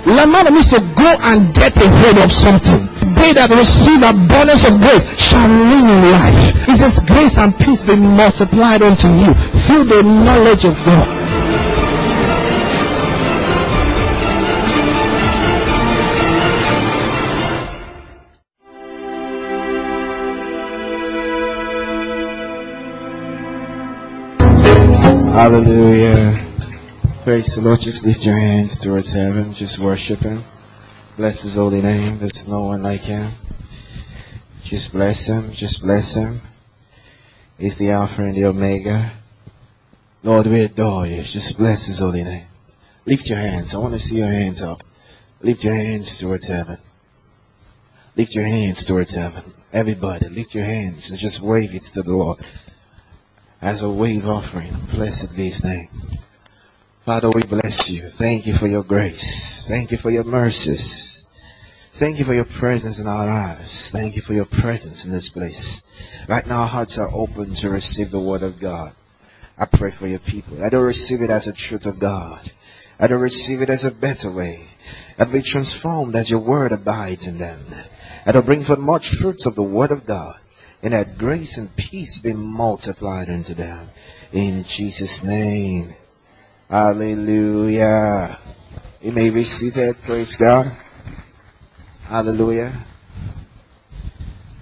Lambano means to go and get a hold of something. They that receive abundance of grace shall reign in life. It says grace and peace be multiplied unto you through the knowledge of God. Hallelujah. Praise the Lord. Just lift your hands towards heaven. Just worship Him. Bless His holy name. There's no one like Him. Just bless Him. Just bless Him. He's the Alpha and the Omega. Lord, we adore you. Just bless His holy name. Lift your hands. I want to see your hands up. Lift your hands towards heaven. Lift your hands towards heaven. Everybody, lift your hands and just wave it to the Lord as a wave offering. Blessed be his name. Father, we bless you. Thank you for your grace. Thank you for your mercies. Thank you for your presence in our lives. Thank you for your presence in this place. Right now, our hearts are open to receive the word of God. I pray for your people. I don't receive it as a truth of God. I don't receive it as a better way. I be transformed as your word abides in them. I don't bring forth much fruits of the word of God and that grace and peace be multiplied unto them. In Jesus' name. Hallelujah. You may be seated. Praise God. Hallelujah.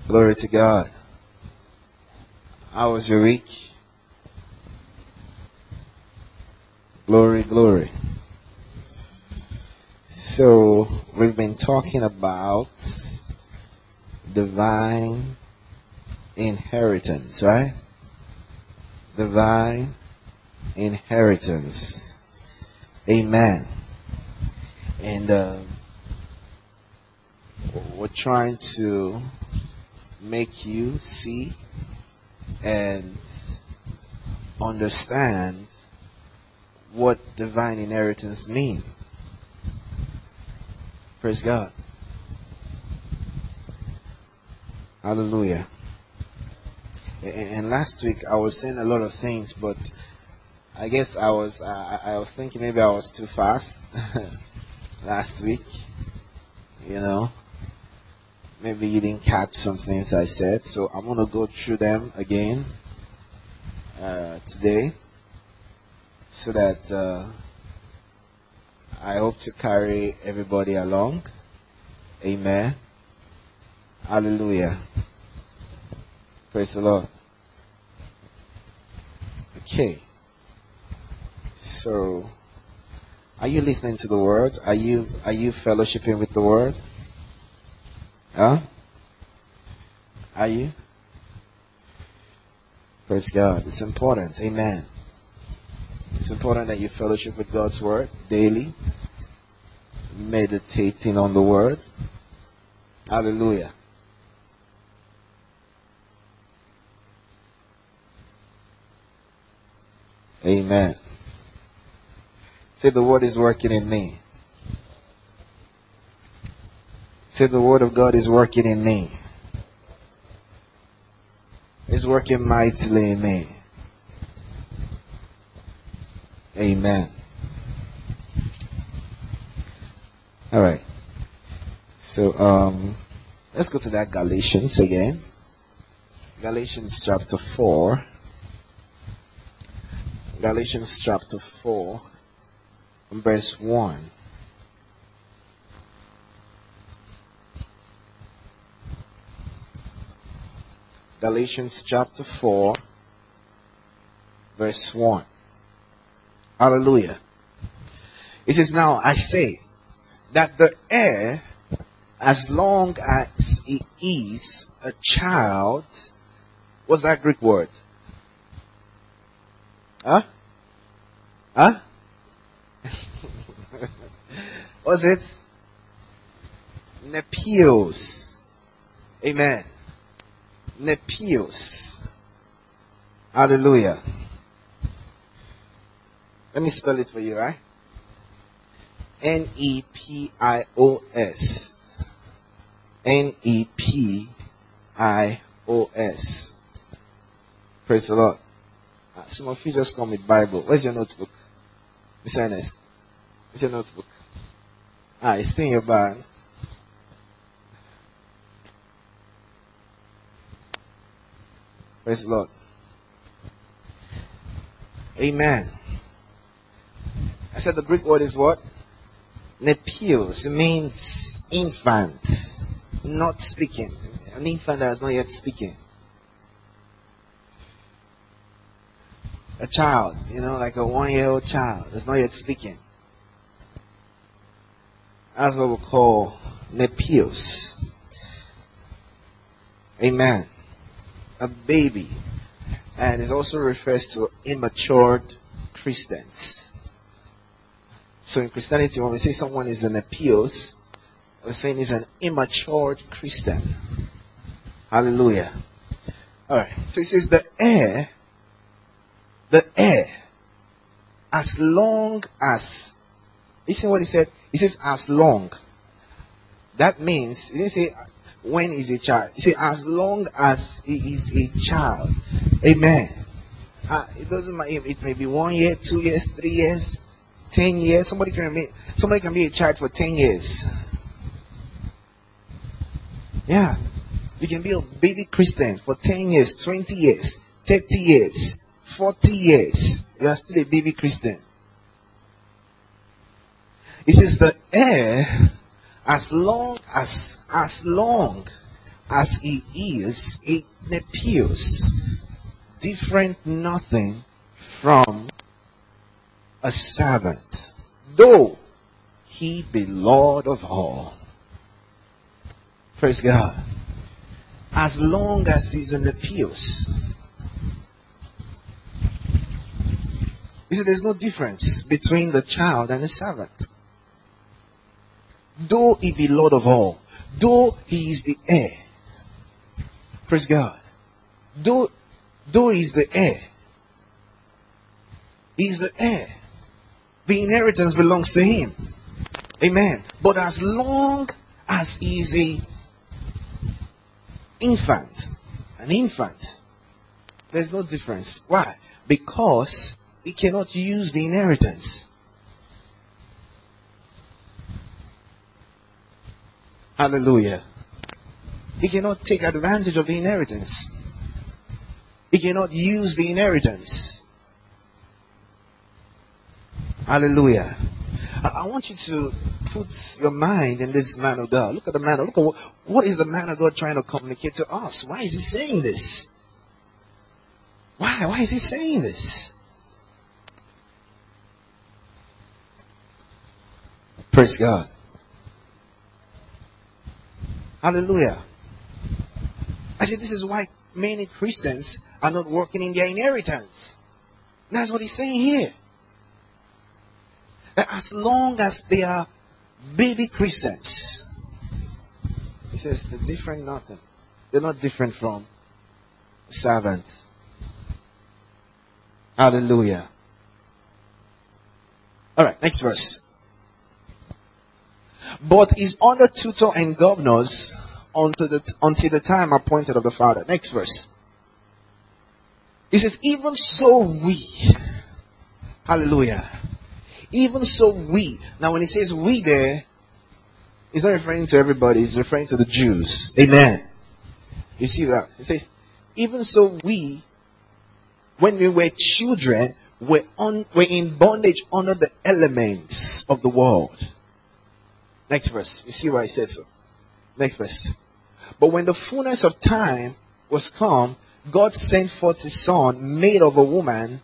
Glory to God. How was your week? Glory, glory. So, we've been talking about divine inheritance, right? Divine inheritance. Amen. And uh, we're trying to make you see and understand what divine inheritance mean. Praise God. Hallelujah. And last week I was saying a lot of things, but I guess I was I, I was thinking maybe I was too fast last week. You know, maybe you didn't catch some things I said, so I'm gonna go through them again uh, today, so that uh, I hope to carry everybody along. Amen. Hallelujah. Praise the Lord. Okay. So, are you listening to the word? Are you are you fellowshipping with the word? Huh? Are you? Praise God. It's important. Amen. It's important that you fellowship with God's word daily, meditating on the word. Hallelujah. Amen. Say the word is working in me. Say the word of God is working in me. It's working mightily in me. Amen. All right. So um let's go to that Galatians again. Galatians chapter 4. Galatians chapter 4, verse 1. Galatians chapter 4, verse 1. Hallelujah. It says, Now I say that the heir, as long as he is a child, what's that Greek word? Huh? Huh? Was it? Nepios. Amen. Nepios. Hallelujah. Let me spell it for you, right? N-E-P-I-O-S. N-E-P-I-O-S. Praise the Lord. Uh, some of you just come with Bible. Where's your notebook? Miss Ernest. Where's your notebook? Ah, it's in your bag. Praise the Lord. Amen. I said the Greek word is what? Nepios. It means infant. Not speaking. An infant that is not yet speaking. A child, you know, like a one year old child that's not yet speaking. That's I will call Nepios. Amen. A baby. And it also refers to immatured Christians. So in Christianity, when we say someone is an Nepios, we're saying he's an immature Christian. Hallelujah. Alright. So he says the heir, the heir, as long as, listen what he said? He says as long. That means, he didn't say when is a child. He said as long as he is a child. Amen. Uh, it doesn't matter. It may be one year, two years, three years, 10 years. Somebody can be, somebody can be a child for 10 years. Yeah. You can be a baby Christian for 10 years, 20 years, 30 years, 40 years. You are still a baby Christian. It says the heir, as long as, as long as he is a nepios, different nothing from a servant, though he be Lord of all. Praise God. As long as he's in the pews. You see, there's no difference between the child and the servant. Though he be Lord of all, though he is the heir. Praise God. Though, though he is the heir. He is the heir. The inheritance belongs to him. Amen. But as long as he is a infant, an infant, there's no difference. Why? Because he cannot use the inheritance. Hallelujah. He cannot take advantage of the inheritance. He cannot use the inheritance. Hallelujah. I, want you to put your mind in this man of God. Look at the man. Look at what, what is the man of God trying to communicate to us? Why is he saying this? Why? Why is he saying this? Praise God. Hallelujah. I said, this is why many Christians are not working in their inheritance. That's what he's saying here. That as long as they are baby Christians, he says they're different nothing. They're not different from servants. Hallelujah. Alright, next verse. But is under tutor and governors until the, until the time appointed of the Father. Next verse. He says, even so we, hallelujah, even so we. Now when he says we there, he's not referring to everybody, he's referring to the Jews. Amen. You see that? He says, even so we, when we were children, were, on, were in bondage under the elements of the world. Next verse. You see why I said so. Next verse. But when the fullness of time was come, God sent forth his son, made of a woman,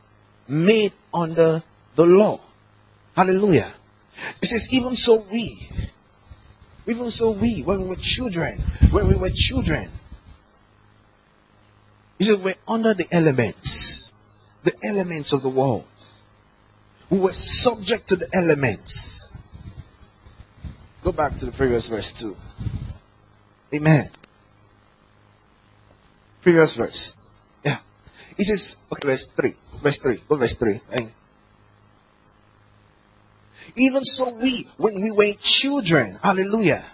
made under the law. Hallelujah. It says, even so we, even so we, when we were children, when we were children, he said, we're under the elements, the elements of the world. We were subject to the elements. Go back to the previous verse too. Amen. Previous verse. Yeah. He says, okay, verse 3. Verse 3. Go verse 3. Even so we, when we were children, hallelujah.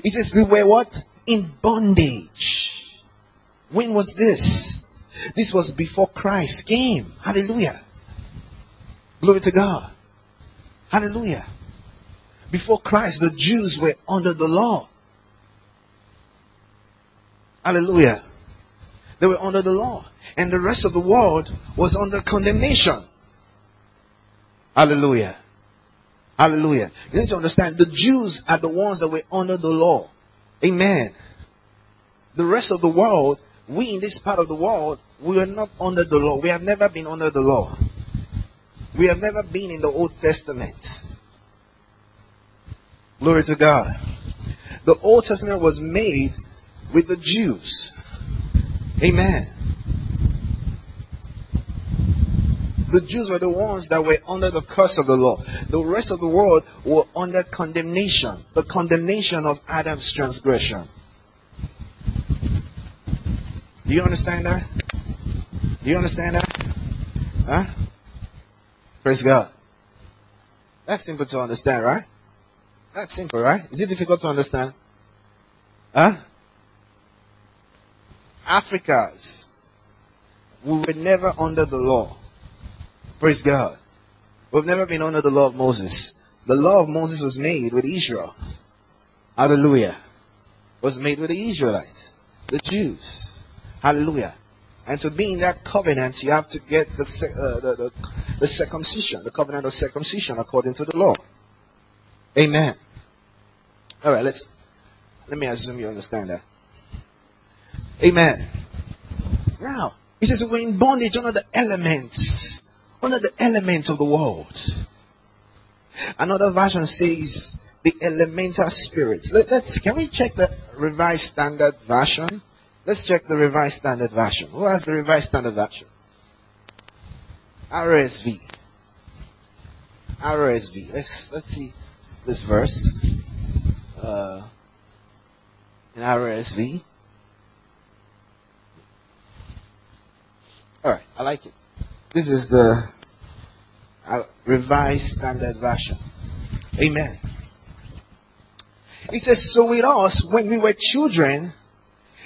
He says we were what? In bondage. When was this? This was before Christ came. Hallelujah. Glory to God. Hallelujah. Before Christ, the Jews were under the law. Hallelujah. They were under the law. And the rest of the world was under condemnation. Hallelujah. Hallelujah. You need to understand the Jews are the ones that were under the law. Amen. The rest of the world, we in this part of the world, we are not under the law. We have never been under the law. We have never been in the Old Testament. Glory to God. The Old Testament was made with the Jews. Amen. The Jews were the ones that were under the curse of the law. The rest of the world were under condemnation. The condemnation of Adam's transgression. Do you understand that? Do you understand that? Huh? Praise God. That's simple to understand, right? That's simple, right? Is it difficult to understand? Huh? Africans, we were never under the law. Praise God. We've never been under the law of Moses. The law of Moses was made with Israel. Hallelujah. Was made with the Israelites, the Jews. Hallelujah. And to be in that covenant, you have to get the, uh, the, the, the circumcision, the covenant of circumcision according to the law. Amen. All right, let's let me assume you understand that. Amen. Now, he says we're in bondage under the elements, under the elements of the world. Another version says the elemental spirits. Let, us can we check the revised standard version? Let's check the Revised Standard Version. Who has the Revised Standard Version? RSV. RSV. Let's let's see this verse. Uh, in RSV. All right, I like it. This is the uh, Revised Standard Version. Amen. It says, so with us, when we were children,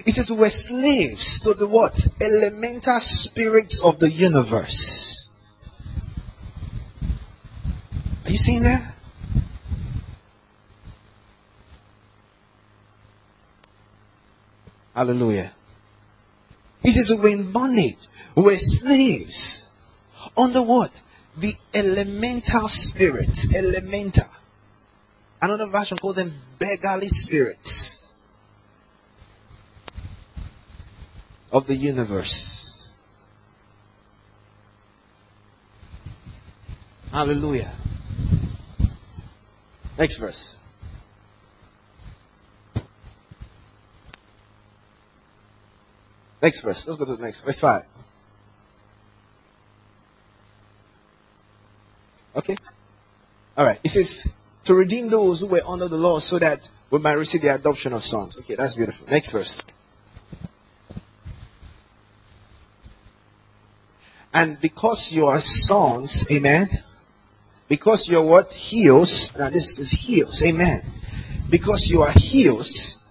he says we were slaves to the what? Elemental spirits of the universe. Are you seeing that? Hallelujah. He says we're in bondage. We're slaves. Under what? The elemental spirits. Elemental. Another version calls them beggarly spirits. Of the universe. Hallelujah. Next verse. Next verse. Let's go to the next. Verse 5. Okay? Alright. It says, to redeem those who were under the law so that we might receive the adoption of sons. Okay, that's beautiful. Next verse. And because you are sons, amen. Because you're what? Heels. Now this is heels, amen. Because you are heels,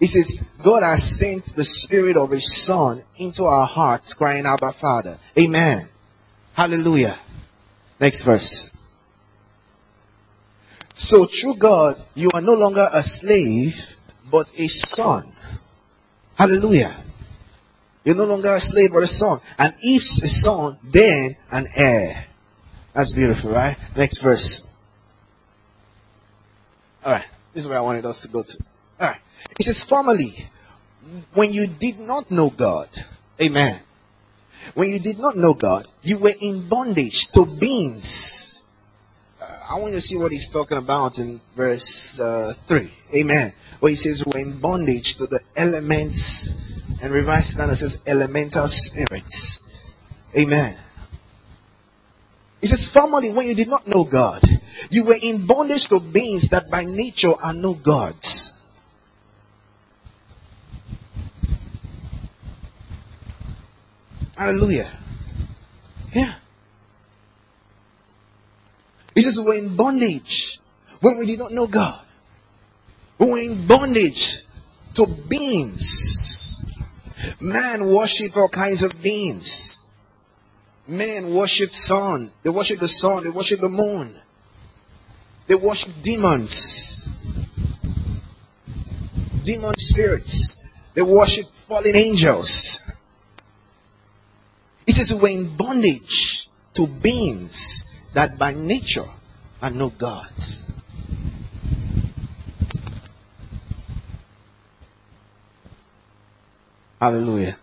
it says, God has sent the spirit of his son into our hearts, crying out, Abba Father. Amen. Hallelujah. Next verse. So through God, you are no longer a slave, but a son. Hallelujah. You're no longer a slave but a son. And if a son, then an heir. That's beautiful, right? Next verse. Alright. This is where I wanted us to go to. Alright. It says, formerly, when you did not know God, amen. When you did not know God, you were in bondage to beings. Uh, I want you to see what he's talking about in verse uh, 3. Amen. Where he says we're in bondage to the elements and Revised Standard says elemental spirits. Amen. He says, formerly when you did not know God, You were in bondage to beings that by nature are no gods. Hallelujah. Yeah. He says we're in bondage when we did not know God. We were in bondage to beings. Man worship all kinds of beings. Men worship sun. They worship the sun. They worship the moon. They worship demons. Demon spirits. They worship fallen angels. He says we're in bondage to beings that by nature are no gods. Hallelujah.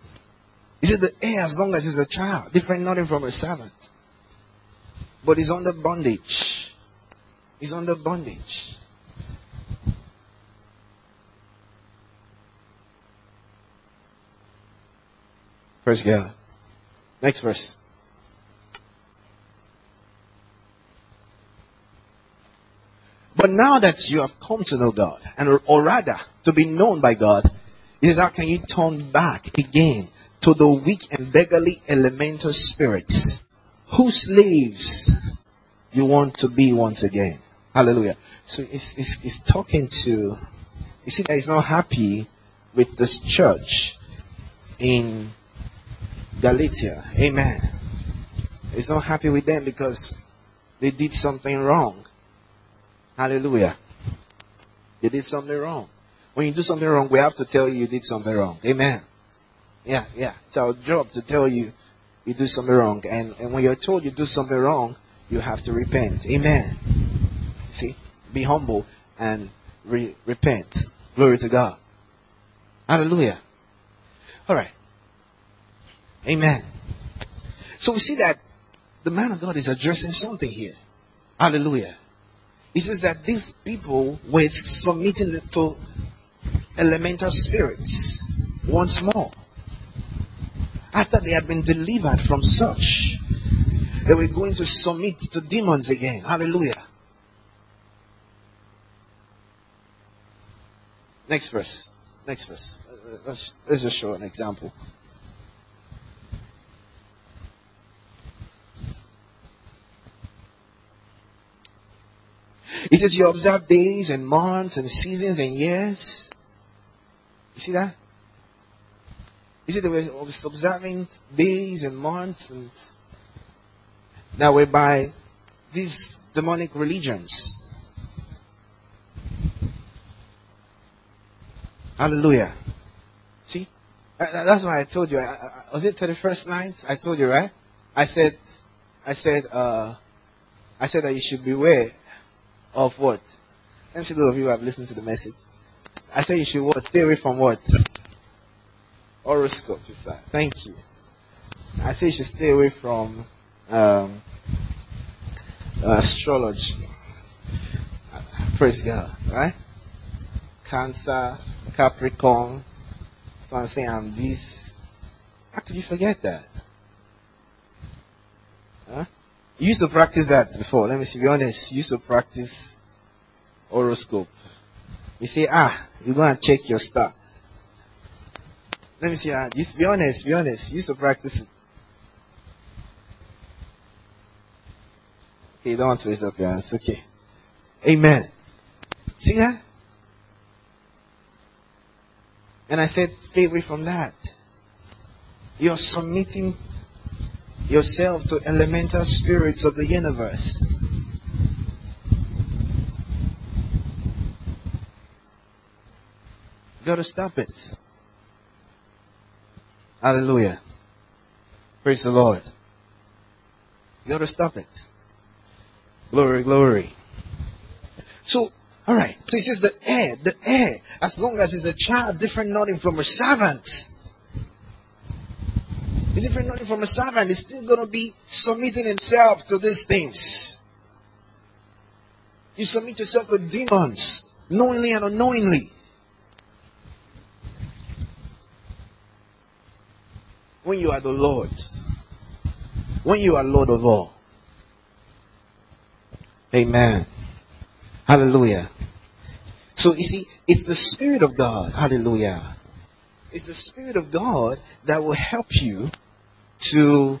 He says the heir, as long as he's a child, different nothing from a servant. But he's under bondage. He's under bondage. Praise God. Next verse. But now that you have come to know God, and or rather to be known by God, he says, how can you turn back again to the weak and beggarly elemental spirits whose slaves you want to be once again? Hallelujah. So it's talking to, you see that he's not happy with this church in Galatia. Amen. He's not happy with them because they did something wrong. Hallelujah. They did something wrong. When you do something wrong, we have to tell you you did something wrong. Amen. Yeah, yeah. It's our job to tell you you do something wrong. And, and when you're told you do something wrong, you have to repent. Amen. See? Be humble and re- repent. Glory to God. Hallelujah. Alright. Amen. So we see that the man of God is addressing something here. Hallelujah. He says that these people were submitting to elemental spirits once more. After they had been delivered from such, they were going to submit to demons again. Hallelujah. Next verse. Next verse. Uh, let's, let's just show an example. He says, You observe days and months and seasons and years. You see that? You see, they were observing days and months and that were by these demonic religions. Hallelujah. See? That's why I told you. was it 31st night? I told you, right? I said, I said, uh, I said that you should beware of what? Let me see those of you who have listened to the message. I tell you should what? Stay away from what? Horoscope. That. Thank you. I say you should stay away from um, astrology. Praise God, right? Cancer, Capricorn. So I'm saying I'm this. How could you forget that? Huh? You used to practice that before. Let me see, be honest. You used to practice horoscope. You say, ah, you go and check your star. Let me see. Uh, just be honest. Be honest. You used to practice it. Okay, you don't want to raise up your hands. Okay. Amen. See that? And I said, stay away from that. You're submitting yourself to elemental spirits of the universe. Got to stop it. Hallelujah. Praise the Lord. You got to stop it. Glory, glory. So, alright. So he says the heir, the heir, as long as he's a child, different nothing from a servant. He's different nothing from a servant. He's still going to be submitting himself to these things. You submit yourself to demons, knowingly and unknowingly. When you are the Lord, when you are Lord of all. Amen. Hallelujah. So you see, it's the Spirit of God. Hallelujah. It's the Spirit of God that will help you to,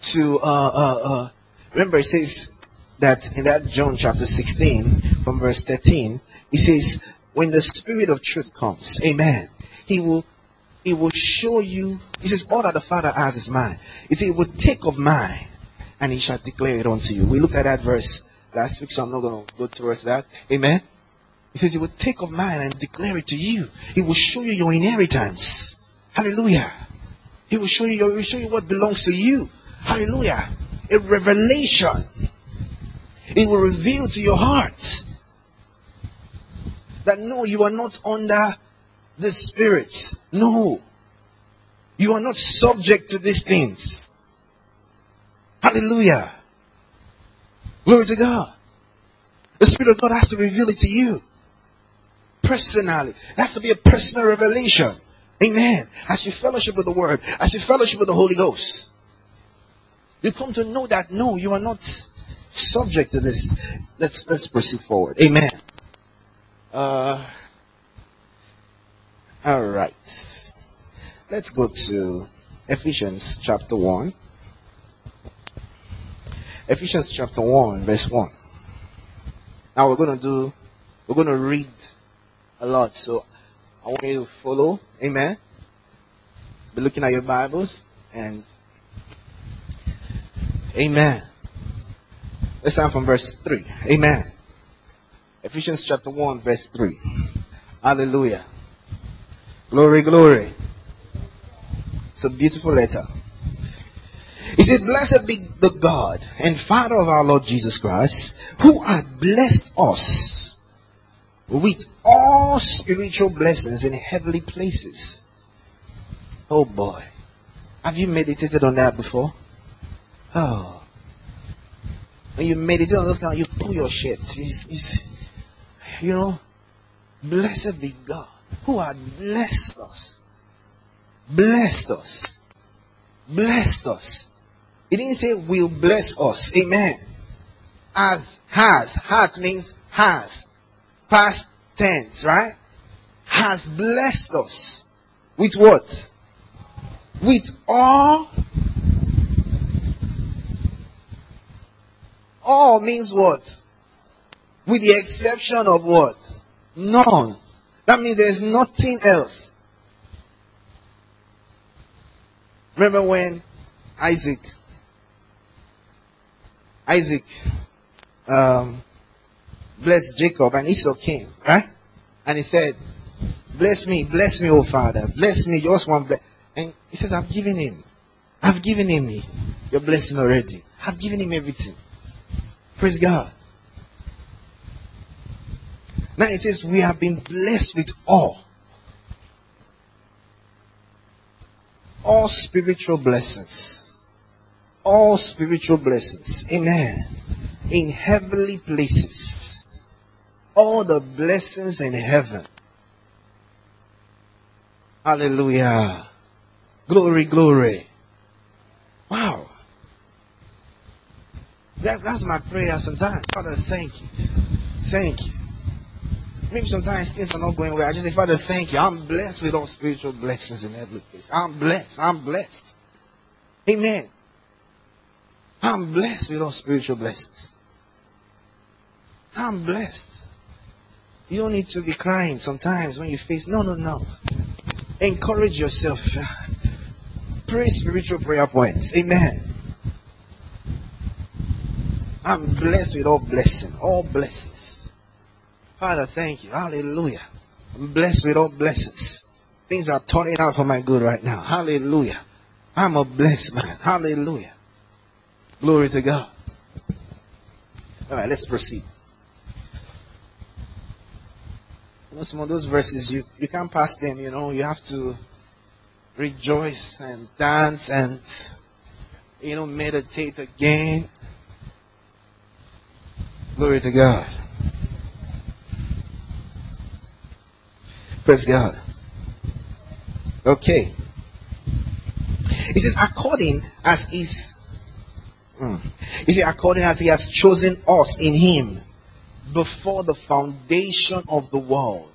to, uh, uh, uh, remember it says that in that John chapter 16 from verse 13, it says, when the Spirit of truth comes, amen, he will, he will show you, he says, all that the Father has is mine. He says, he will take of mine and he shall declare it unto you. We looked at that verse last week, so I'm not going to go towards that. Amen. He says he will take of mine and declare it to you. He will show you your inheritance. Hallelujah. He will show you, your, he will show you what belongs to you. Hallelujah. A revelation. It will reveal to your heart that no, you are not under the spirits. No. You are not subject to these things. Hallelujah. Glory to God. The Spirit of God has to reveal it to you personally. It has to be a personal revelation. Amen. As you fellowship with the Word, as you fellowship with the Holy Ghost, you come to know that no, you are not subject to this. Let's let's proceed forward. Amen. Uh, all right. Let's go to Ephesians chapter one. Ephesians chapter one, verse one. Now we're going to do, we're going to read a lot. So I want you to follow. Amen. Be looking at your Bibles and Amen. Let's start from verse 3. Amen. Ephesians chapter 1, verse 3. Hallelujah. Glory, glory. It's a beautiful letter. He said, Blessed be the God and Father of our Lord Jesus Christ, who hath blessed us with all spiritual blessings in heavenly places. Oh boy. Have you meditated on that before? Oh. When you meditate on those kind, you pull your shit. It's, it's, you know, blessed be God who had blessed us. Blessed us. Blessed us. He didn't say will bless us. Amen. As has. Has means has past tense, right? Has blessed us with what? With all. All means what? With the exception of what? None. That means there's nothing else. Remember when Isaac, Isaac, um, blessed Jacob and Esau came, right? And he said, bless me, bless me, oh father, bless me, just one bless. And he says, I've given him, I've given him your blessing already. I've given him everything. Praise God. Now it says, we have been blessed with all. All spiritual blessings. All spiritual blessings. Amen. In heavenly places all the blessings in heaven. Hallelujah. Glory, glory. Wow. That, that's my prayer sometimes. Father, thank you. Thank you. Maybe sometimes things are not going well. I just say, Father, thank you. I'm blessed with all spiritual blessings in every place. I'm blessed. I'm blessed. Amen. I'm blessed with all spiritual blessings. I'm blessed. You don't need to be crying sometimes when you face. No, no, no. Encourage yourself. Pray spiritual prayer points. Amen. I'm blessed with all blessing, all blessings. Father, thank you. Hallelujah. I'm blessed with all blessings. Things are turning out for my good right now. Hallelujah. I'm a blessed man. Hallelujah. Glory to God. All right, let's proceed. Some of those verses, you, you can't pass them, you know, you have to rejoice and dance and, you know, meditate again. Glory to God. Praise God. Okay. It says, according as his Mm. He said, according as he has chosen us in him before the foundation of the world.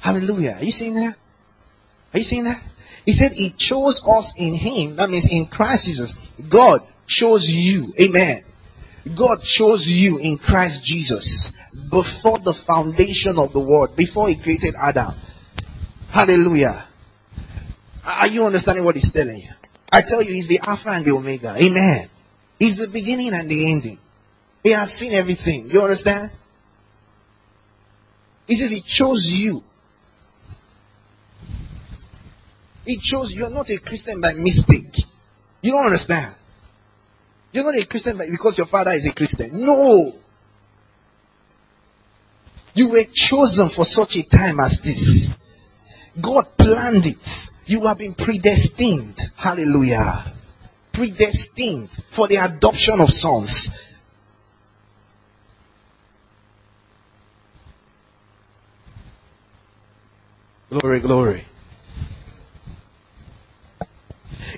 Hallelujah. Are you seeing that? Are you seeing that? He said he chose us in him. That means in Christ Jesus. God chose you. Amen. God chose you in Christ Jesus before the foundation of the world, before he created Adam. Hallelujah. Are you understanding what he's telling you? I tell you, he's the Alpha and the Omega. Amen. He's the beginning and the ending. He has seen everything. You understand? He says he chose you. He chose you're not a Christian by mistake. You don't understand. You're not a Christian because your father is a Christian. No. You were chosen for such a time as this. God planned it. You have been predestined. Hallelujah. Predestined for the adoption of sons. Glory, glory.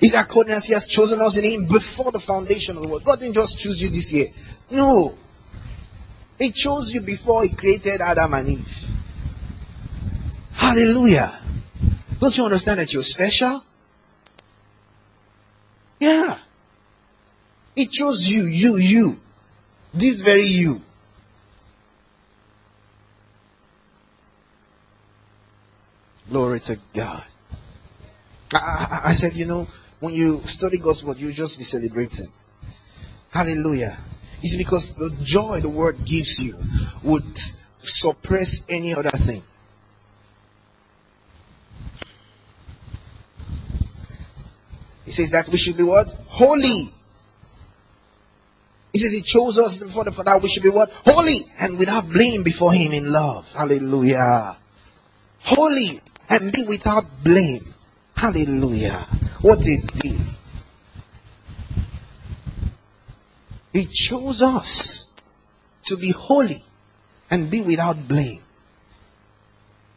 Is according as He has chosen us in Him before the foundation of the world. God didn't just choose you this year. No. He chose you before He created Adam and Eve. Hallelujah. Don't you understand that you're special? Yeah. He chose you, you, you. This very you. Glory to God. I, I, said, you know, when you study God's word, you just be celebrating. Hallelujah. It's because the joy the word gives you would suppress any other thing. He says that we should be what? Holy. He says he chose us before the Father. We should be what? Holy and without blame before him in love. Hallelujah. Holy and be without blame. Hallelujah. What did he He chose us to be holy and be without blame.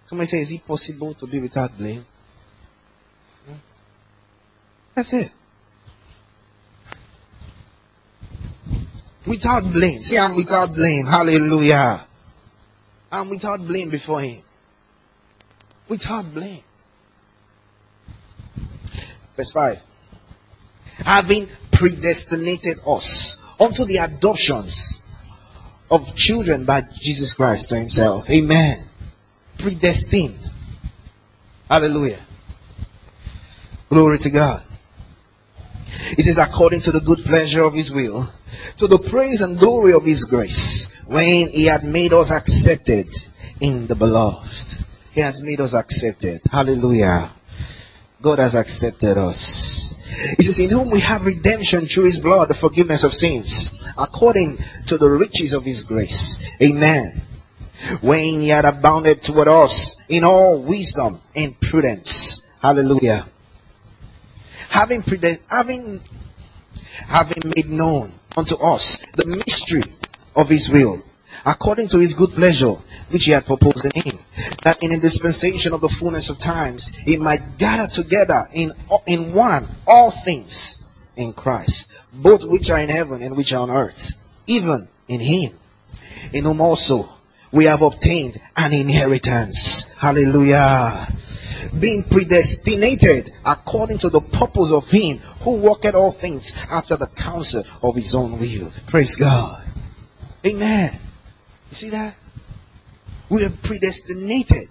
Somebody say, is it possible to be without blame? That's it. Without blame. Say, I'm without blame. Hallelujah. I'm without blame before Him. Without blame. Verse 5. Having predestinated us unto the adoptions of children by Jesus Christ to Himself. Amen. Predestined. Hallelujah. Glory to God. It is according to the good pleasure of his will, to the praise and glory of his grace, when he had made us accepted in the beloved. He has made us accepted. Hallelujah. God has accepted us. He says, in whom we have redemption through his blood, the forgiveness of sins, according to the riches of his grace. Amen. When he had abounded toward us in all wisdom and prudence. Hallelujah having, having, having made known unto us the mystery of his will, according to his good pleasure, which he had proposed in him, that in the dispensation of the fullness of times, he might gather together in, in one all things in Christ, both which are in heaven and which are on earth, even in him, in whom also we have obtained an inheritance. Hallelujah being predestinated according to the purpose of him who worketh all things after the counsel of his own will. Praise God. Amen. You see that? We are predestinated.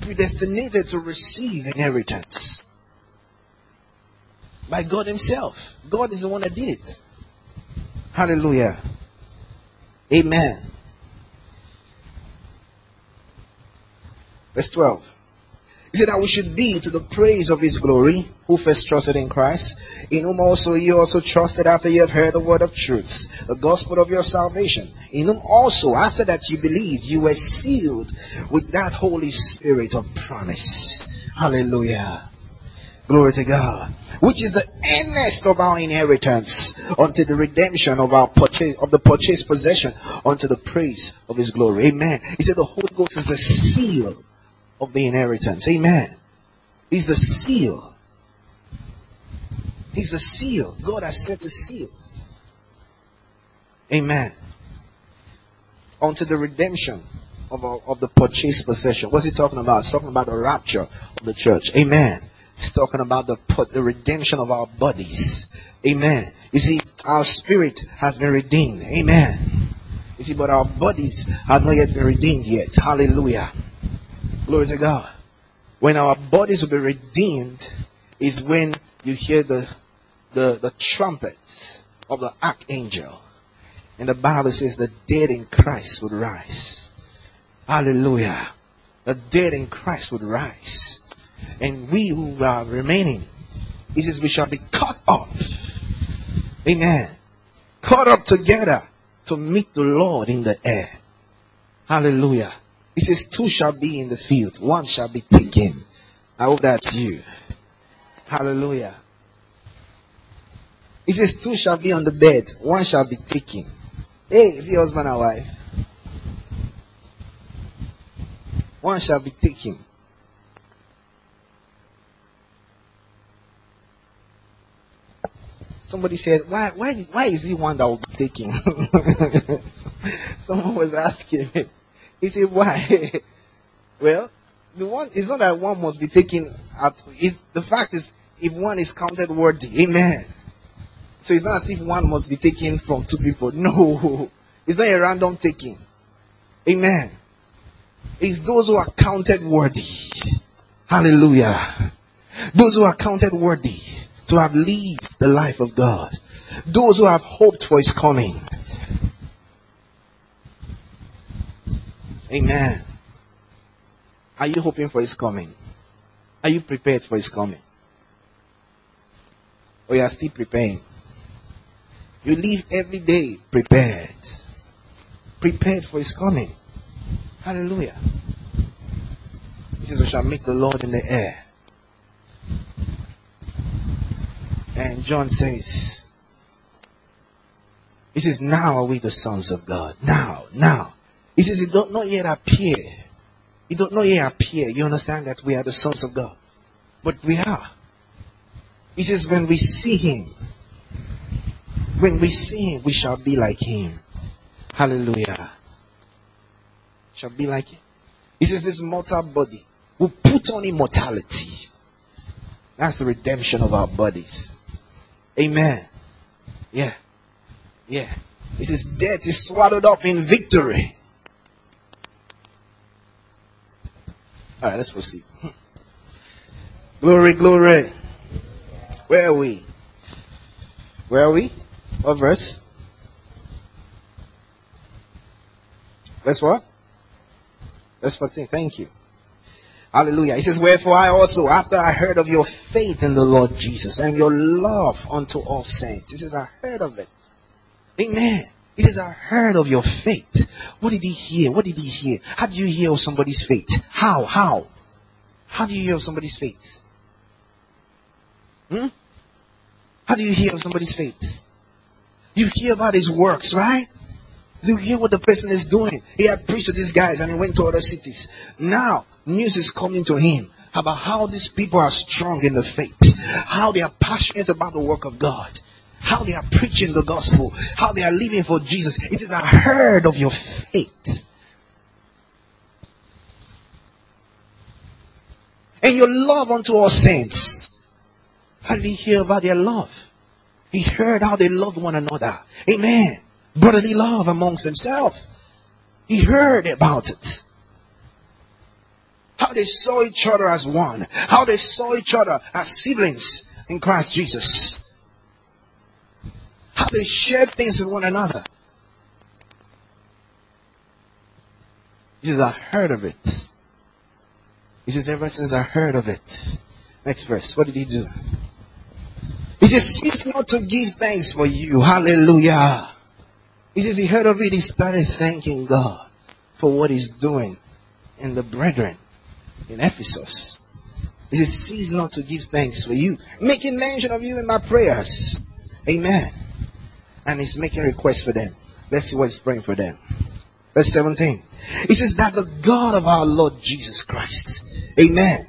Predestinated to receive inheritance. By God Himself. God is the one that did it. Hallelujah. Amen. Verse 12. He said that we should be to the praise of his glory, who first trusted in Christ, in whom also you also trusted after you have heard the word of truth, the gospel of your salvation, in whom also after that you believed, you were sealed with that Holy Spirit of promise. Hallelujah. Glory to God. Which is the earnest of our inheritance unto the redemption of our purchase, of the purchased possession unto the praise of his glory. Amen. He said the Holy Ghost is the seal of the inheritance. Amen. He's the seal. He's the seal. God has set a seal. Amen. Onto the redemption of, of the purchased possession. What's he talking about? He's talking about the rapture of the church. Amen. He's talking about the, the redemption of our bodies. Amen. You see, our spirit has been redeemed. Amen. You see, but our bodies have not yet been redeemed yet. Hallelujah. Glory to God. When our bodies will be redeemed is when you hear the, the, the trumpet of the archangel. And the Bible says the dead in Christ would rise. Hallelujah. The dead in Christ would rise. And we who are remaining, he says we shall be caught up. Amen. Caught up together to meet the Lord in the air. Hallelujah. He says two shall be in the field. One shall be taken. I hope that's you. Hallelujah. He says two shall be on the bed. One shall be taken. Hey, is he husband and wife? one shall be taken. Somebody said, why, why, why is he one that will be taken? Someone was asking. He said, why? well, the one, it's not that one must be taken at, it's, the fact is, if one is counted worthy, amen. So it's not as if one must be taken from two people. No. It's not a random taking. Amen It's those who are counted worthy. Hallelujah. Those who are counted worthy to have lived the life of God. Those who have hoped for his coming. Amen. Are you hoping for his coming? Are you prepared for his coming? Or you are still preparing? You live every day prepared. Prepared for his coming. Hallelujah. He says, We shall meet the Lord in the air. And John says, He says, Now are we the sons of God. Now, now. He says, It does not yet appear. It does not yet appear. You understand that we are the sons of God. But we are. He says, When we see Him, when we see Him, we shall be like Him. Hallelujah shall be like him. He says this mortal body will put on immortality. That's the redemption of our bodies. Amen. Yeah. Yeah. He says death is swallowed up in victory. Alright, let's proceed. Glory, glory. Where are we? Where are we? What verse? Verse what? Verse 14. Thank you. Hallelujah. He says, Wherefore I also, after I heard of your faith in the Lord Jesus and your love unto all saints. He says, I heard of it. Amen. He says, I heard of your faith. What did he hear? What did he hear? How do you hear of somebody's faith? How? How? How do you hear of somebody's faith? Hmm? How do you hear of somebody's faith? You hear about his works, right? You hear what the person is doing. He had preached to these guys and he went to other cities. Now, news is coming to him about how these people are strong in the faith, how they are passionate about the work of God, how they are preaching the gospel, how they are living for Jesus. He says, I heard of your faith. And your love unto all saints. How did he hear about their love? He heard how they loved one another. Amen brotherly love amongst themselves. He heard about it. How they saw each other as one. How they saw each other as siblings in Christ Jesus. How they shared things with one another. He says, I heard of it. He says, ever since I heard of it. Next verse. What did he do? He says, cease not to give thanks for you. Hallelujah. He says he heard of it, he started thanking God for what he's doing in the brethren in Ephesus. He says, cease not to give thanks for you, making mention of you in my prayers. Amen. And he's making requests for them. Let's see what he's praying for them. Verse 17. He says that the God of our Lord Jesus Christ, Amen,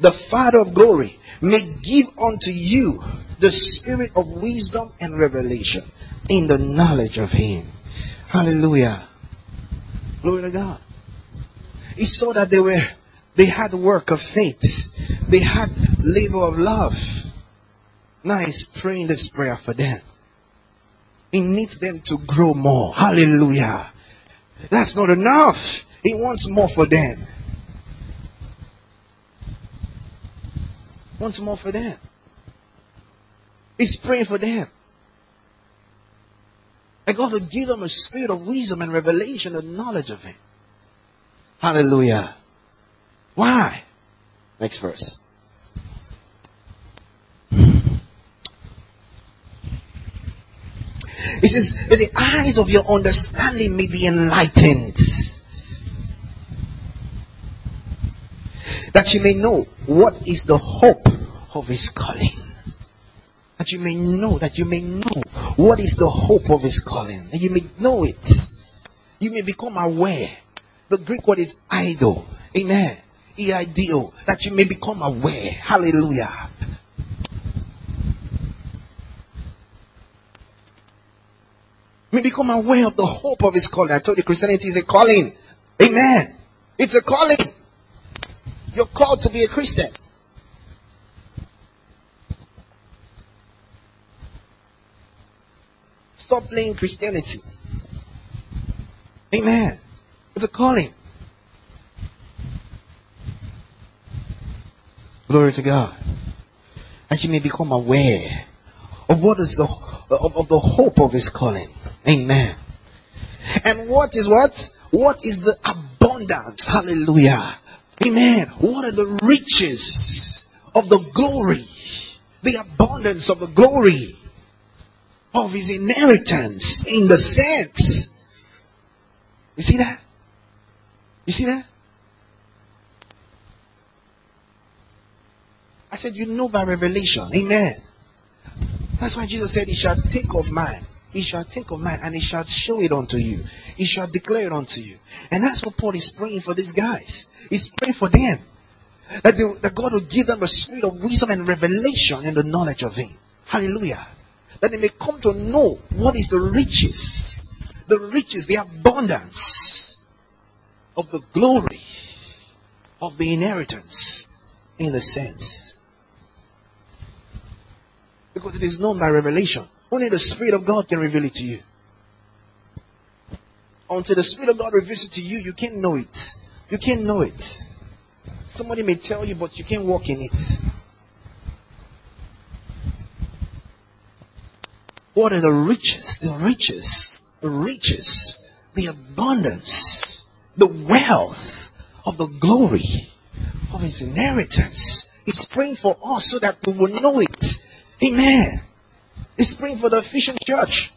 the Father of glory, may give unto you the spirit of wisdom and revelation in the knowledge of Him. Hallelujah. Glory to God. He saw that they were, they had work of faith. They had labor of love. Now he's praying this prayer for them. He needs them to grow more. Hallelujah. That's not enough. He wants more for them. Wants more for them. He's praying for them. And God will give them a spirit of wisdom and revelation and knowledge of Him. Hallelujah. Why? Next verse. It says, that the eyes of your understanding may be enlightened. That you may know what is the hope of his calling. That you may know, that you may know what is the hope of his calling. And you may know it. You may become aware. The Greek word is eido. Amen. E-I-D-O. That you may become aware. Hallelujah. May become aware of the hope of his calling. I told you Christianity is a calling. Amen. It's a calling. You're called to be a Christian. Stop playing Christianity. Amen. It's a calling. Glory to God. And you may become aware of what is the of, of the hope of his calling. Amen. And what is what? What is the abundance? Hallelujah. Amen. What are the riches of the glory? The abundance of the glory of his inheritance in the saints. You see that? You see that? I said, you know by revelation. Amen. That's why Jesus said, He shall take of mine he shall take of mine and he shall show it unto you. He shall declare it unto you. And that's what Paul is praying for these guys. He's praying for them. That, they, that God will give them a spirit of wisdom and revelation in the knowledge of Him. Hallelujah. That they may come to know what is the riches, the riches, the abundance of the glory of the inheritance in the sense. Because it is known by revelation. Only the Spirit of God can reveal it to you. Until the Spirit of God reveals it to you, you can't know it. You can't know it. Somebody may tell you, but you can't walk in it. What are the riches? The riches, the riches, the abundance, the wealth of the glory of his inheritance. It's praying for us so that we will know it. Amen. It's praying for the Ephesian church.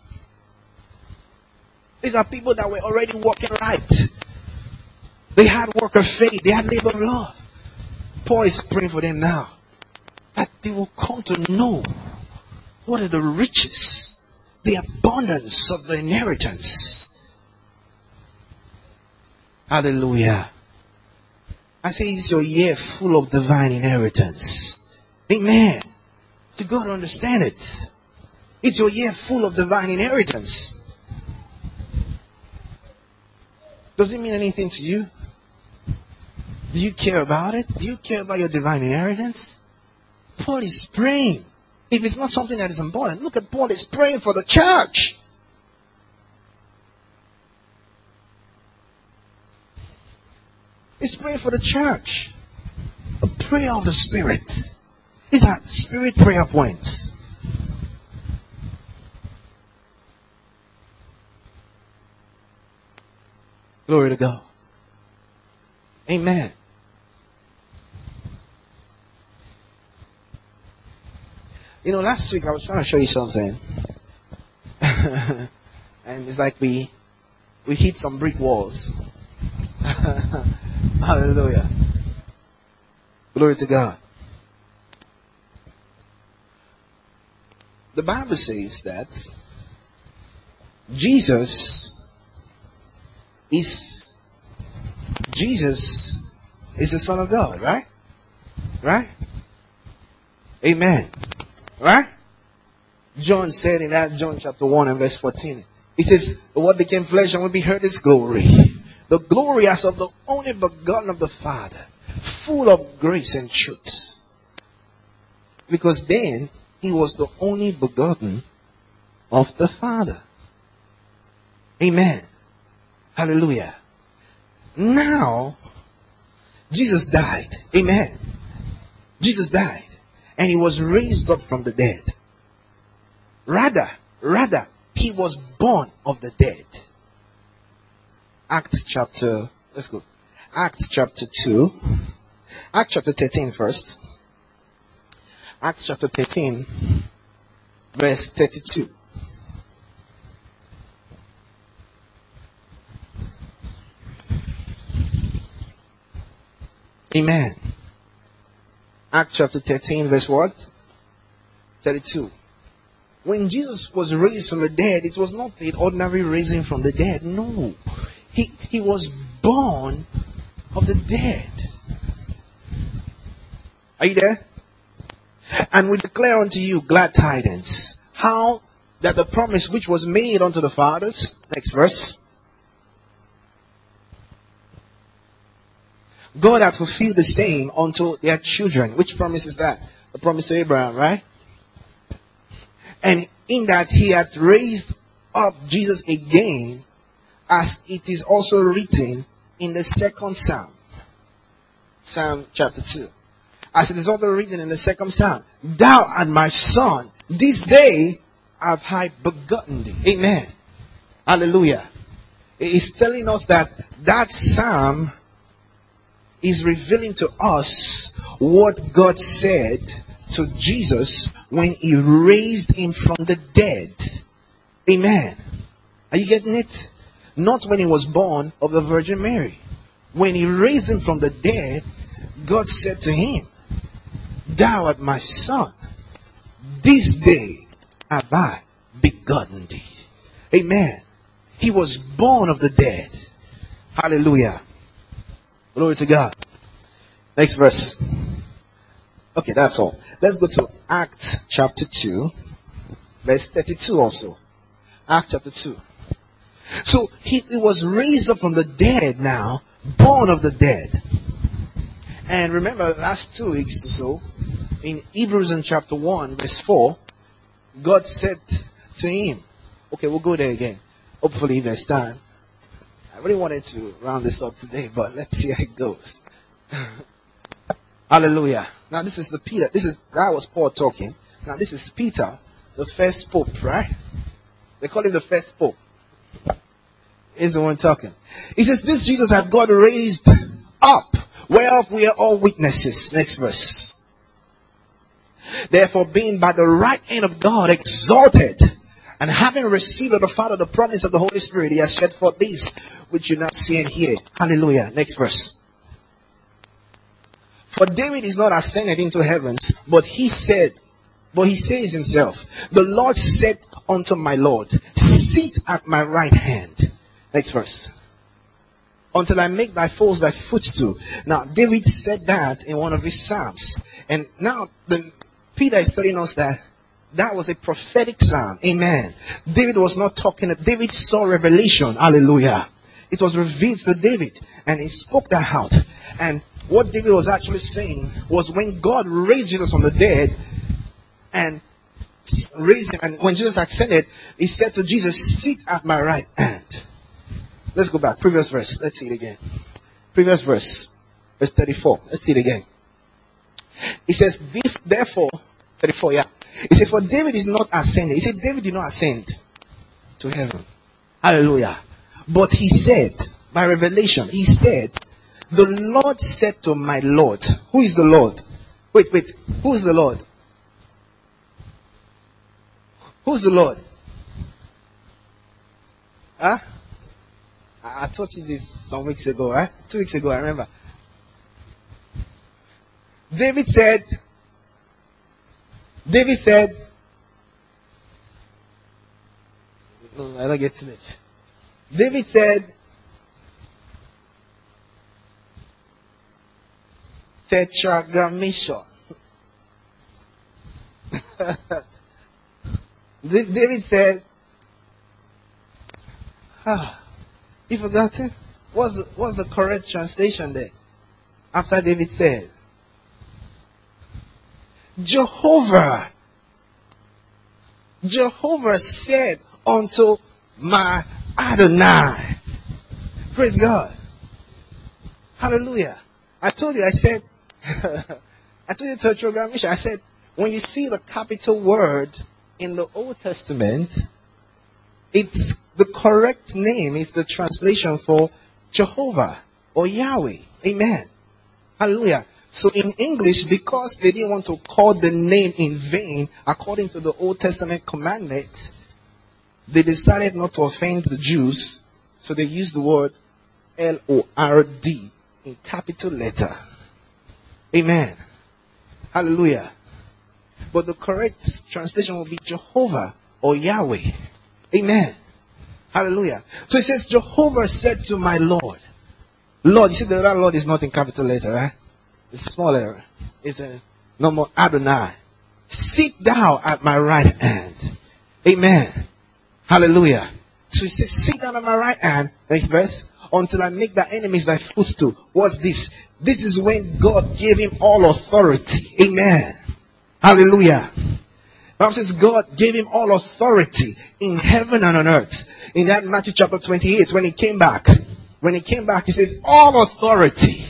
These are people that were already walking right. They had work of faith. They had labor of love. Paul is praying for them now. That they will come to know what are the riches, the abundance of the inheritance. Hallelujah. I say it's your year full of divine inheritance. Amen. To understand it. It's your year full of divine inheritance. Does it mean anything to you? Do you care about it? Do you care about your divine inheritance? Paul is praying. If it's not something that is important, look at Paul is praying for the church. He's praying for the church. A prayer of the Spirit. These are spirit prayer points. Glory to God. Amen. You know, last week I was trying to show you something. and it's like we we hit some brick walls. Hallelujah. Glory to God. The Bible says that Jesus is Jesus is the Son of God, right? Right? Amen. Right? John said in that John chapter 1 and verse 14, he says, What became flesh and we heard is glory. The glory as of the only begotten of the Father, full of grace and truth. Because then he was the only begotten of the Father. Amen. Hallelujah. Now, Jesus died. Amen. Jesus died. And he was raised up from the dead. Rather, rather, he was born of the dead. Acts chapter, let's go. Acts chapter 2. Acts chapter 13 first. Acts chapter 13, verse 32. Amen. Acts chapter 13, verse what? 32. When Jesus was raised from the dead, it was not the ordinary raising from the dead. No. He, he was born of the dead. Are you there? And we declare unto you glad tidings. How that the promise which was made unto the fathers, next verse, God had fulfilled the same unto their children. Which promise is that? The promise to Abraham, right? And in that he had raised up Jesus again, as it is also written in the second Psalm. Psalm chapter 2. As it is also written in the second Psalm. Thou art my son. This day have I begotten thee. Amen. Hallelujah. It is telling us that that Psalm is revealing to us what God said to Jesus when he raised him from the dead. Amen. Are you getting it? Not when he was born of the Virgin Mary. When he raised him from the dead, God said to him, Thou art my son. This day have I begotten thee. Amen. He was born of the dead. Hallelujah. Glory to God. Next verse. Okay, that's all. Let's go to Acts chapter 2, verse 32 also. Acts chapter 2. So he, he was raised up from the dead now, born of the dead. And remember, last two weeks or so, in Hebrews in chapter 1, verse 4, God said to him, okay, we'll go there again. Hopefully there's time. Really wanted to round this up today, but let's see how it goes. Hallelujah. Now this is the Peter. This is that was Paul talking. Now this is Peter, the first pope, right? They call him the first pope. He's the one talking. He says, This Jesus had God raised up, whereof we are all witnesses. Next verse. Therefore, being by the right hand of God exalted, and having received of the Father the promise of the Holy Spirit, he has shed forth this which you now see and hear. Hallelujah. Next verse. For David is not ascended into heavens, but he said, but he says himself, the Lord said unto my Lord, sit at my right hand. Next verse. Until I make thy foes thy footstool. Now, David said that in one of his Psalms. And now, the, Peter is telling us that that was a prophetic psalm. Amen. David was not talking, David saw revelation. Hallelujah. It was revealed to David and he spoke that out. And what David was actually saying was when God raised Jesus from the dead and raised him, and when Jesus ascended, he said to Jesus, Sit at my right hand. Let's go back. Previous verse. Let's see it again. Previous verse. Verse 34. Let's see it again. He says, Therefore, 34, yeah. He said, For David is not ascended. He said, David did not ascend to heaven. Hallelujah. But he said, by revelation, he said, The Lord said to my Lord, Who is the Lord? Wait, wait. Who is the Lord? Who's the Lord? Huh? I, I taught you this some weeks ago, right? Two weeks ago, I remember. David said, David said, no, I don't get it. David said, tetragrammaton. David said, ah, you forgot it? What's the, what's the correct translation there? After David said, Jehovah, Jehovah said unto my Adonai. Praise God. Hallelujah. I told you, I said, I told you tetragrammaton. I said, when you see the capital word in the Old Testament, it's the correct name is the translation for Jehovah or Yahweh. Amen. Hallelujah. So in English, because they didn't want to call the name in vain, according to the Old Testament commandment, they decided not to offend the Jews. So they used the word L-O-R-D in capital letter. Amen. Hallelujah. But the correct translation will be Jehovah or Yahweh. Amen. Hallelujah. So it says, Jehovah said to my Lord. Lord, you see the Lord is not in capital letter, right? Small letter. It's a normal Adonai. Sit down at my right hand. Amen. Hallelujah. So he says, sit down at my right hand. Next verse. Until I make thy enemies thy footstool. What's this? This is when God gave him all authority. Amen. Hallelujah. Bible says God gave him all authority in heaven and on earth. In that Matthew chapter 28, when he came back, when he came back, he says, all authority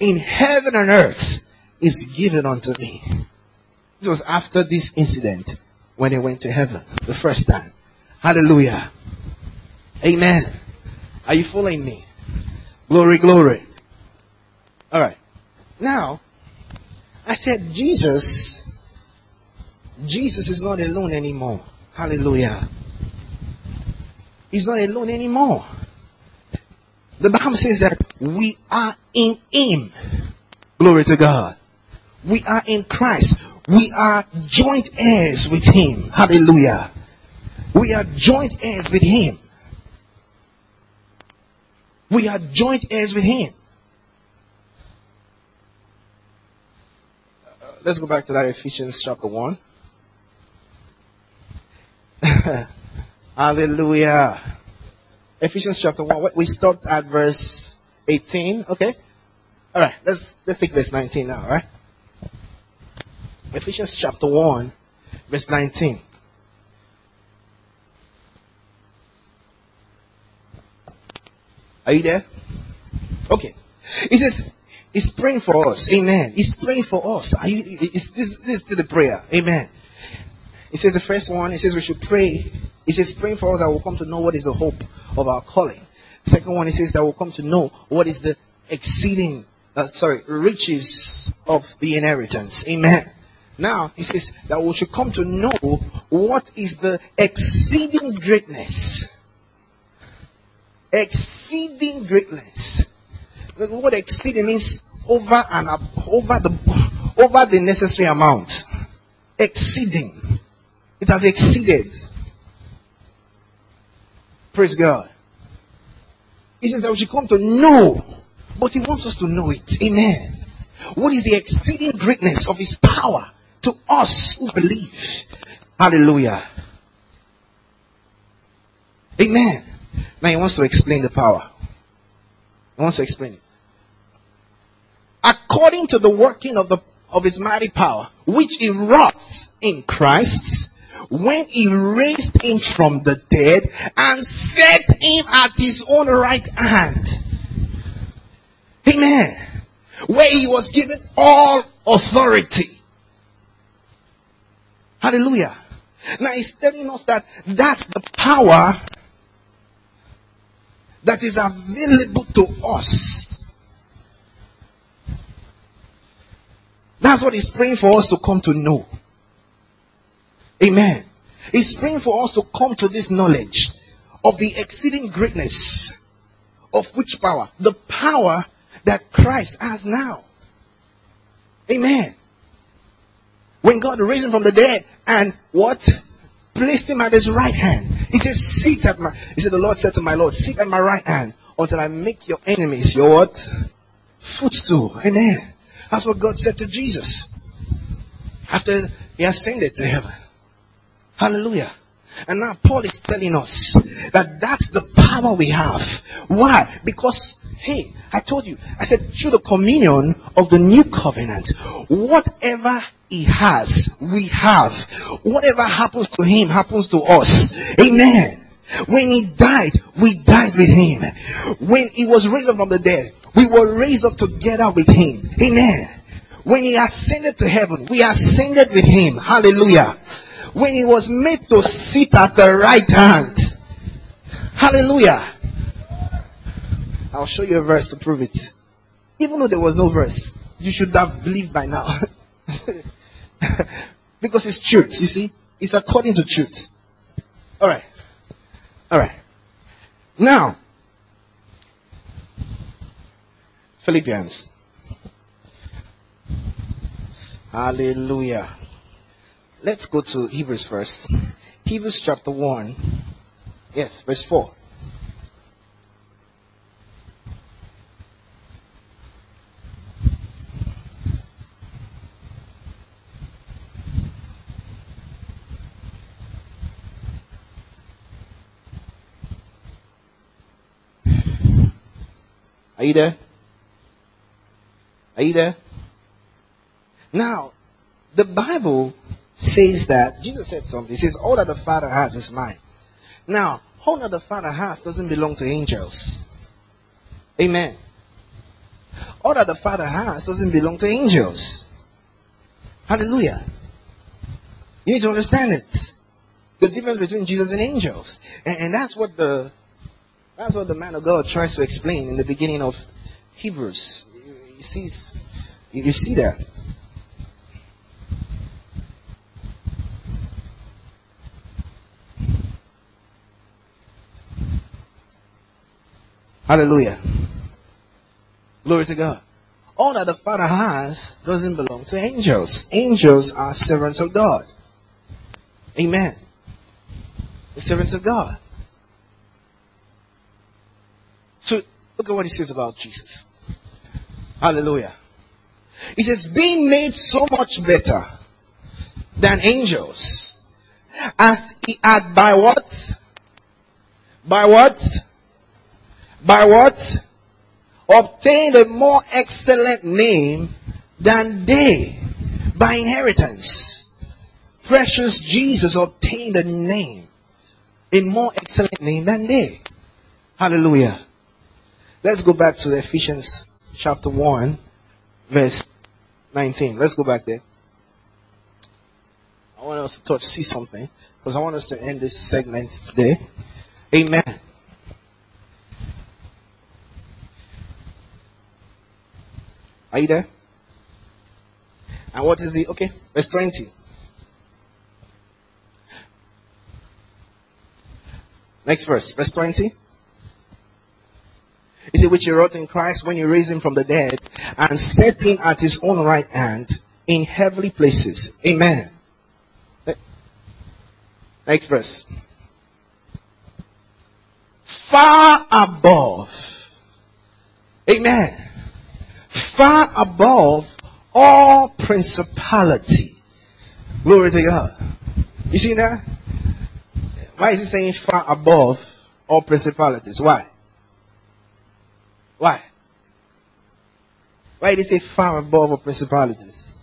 in heaven and earth is given unto me. This was after this incident when he went to heaven the first time. Hallelujah. Amen. Are you following me? Glory, glory. Alright. Now, I said Jesus Jesus is not alone anymore. Hallelujah. He's not alone anymore. The Bible says that we are in Him. Glory to God. We are in Christ. We are joint heirs with Him. Hallelujah. We are joint heirs with Him. We are joint heirs with Him. Uh, let's go back to that Ephesians chapter 1. Hallelujah. Ephesians chapter 1. We stopped at verse 18. Okay. All right. Let's, let's take verse 19 now. All right. Ephesians chapter 1 verse 19. Are you there? Okay. He says, He's praying for us. Amen. He's praying for us. Are you, is this, this is the prayer. Amen. He says the first one, he says we should pray. He says praying for us that will come to know what is the hope of our calling. Second one, he says that will come to know what is the exceeding, uh, sorry, riches of the inheritance. Amen. Now, he says that we should come to know what is the exceeding greatness. Exceeding greatness. What exceeding means over and up, over the, over the necessary amount. Exceeding. It has exceeded. Praise God. He says that we should come to know, but He wants us to know it. Amen. What is the exceeding greatness of His power to us who believe? Hallelujah. Amen. Now He wants to explain the power. He wants to explain it. According to the working of the of His mighty power, which He wrought in Christ when he raised him from the dead and set him at his own right hand. Amen. Where he was given all authority. Hallelujah. Now he's telling us that that's the power that is available to us. That's what he's praying for us to come to know. Amen. It's praying for us to come to this knowledge of the exceeding greatness of which power? The power that Christ has now. Amen. When God raised him from the dead and what? Placed him at his right hand. He says, sit at my, he said, the Lord said to my Lord, sit at my right hand until I make your enemies your what? Footstool. Amen. That's what God said to Jesus. After he ascended to heaven. Hallelujah. And now Paul is telling us that that's the power we have. Why? Because, hey, I told you, I said through the communion of the new covenant, whatever he has, we have. Whatever happens to him happens to us. Amen. When he died, we died with him. When he was raised from the dead, we were raised up together with him. Amen. When he ascended to heaven, we ascended with him. Hallelujah. When he was made to sit at the right hand. Hallelujah. I'll show you a verse to prove it. Even though there was no verse, you should have believed by now. because it's truth, you see? It's according to truth. Alright. Alright. Now, Philippians. Hallelujah. Let's go to Hebrews first. Hebrews chapter 1. Yes, verse 4. Are you there? Are you there? Now, the Bible says that Jesus said something. He says, All that the Father has is mine. Now, all that the Father has doesn't belong to angels. Amen. All that the Father has doesn't belong to angels. Hallelujah. You need to understand it. The difference between Jesus and angels. And, and that's what the that's what the man of God tries to explain in the beginning of Hebrews. You see, you see that. Hallelujah. Glory to God. All that the Father has doesn't belong to angels. Angels are servants of God. Amen. The servants of God. So look at what he says about Jesus. Hallelujah. He says, being made so much better than angels, as he had by what? By what? By what? Obtained a more excellent name than they by inheritance. Precious Jesus obtained a name, a more excellent name than they. Hallelujah. Let's go back to Ephesians chapter 1, verse 19. Let's go back there. I want us to touch, see something, because I want us to end this segment today. Amen. Are you there? And what is the, okay, verse 20. Next verse, verse 20. Is it which you wrote in Christ when you raised him from the dead and set him at his own right hand in heavenly places. Amen. Next verse. Far above. Amen. Far above all principality. Glory to God. You see that? Why is he saying far above all principalities? Why? Why? Why did he say far above all principalities?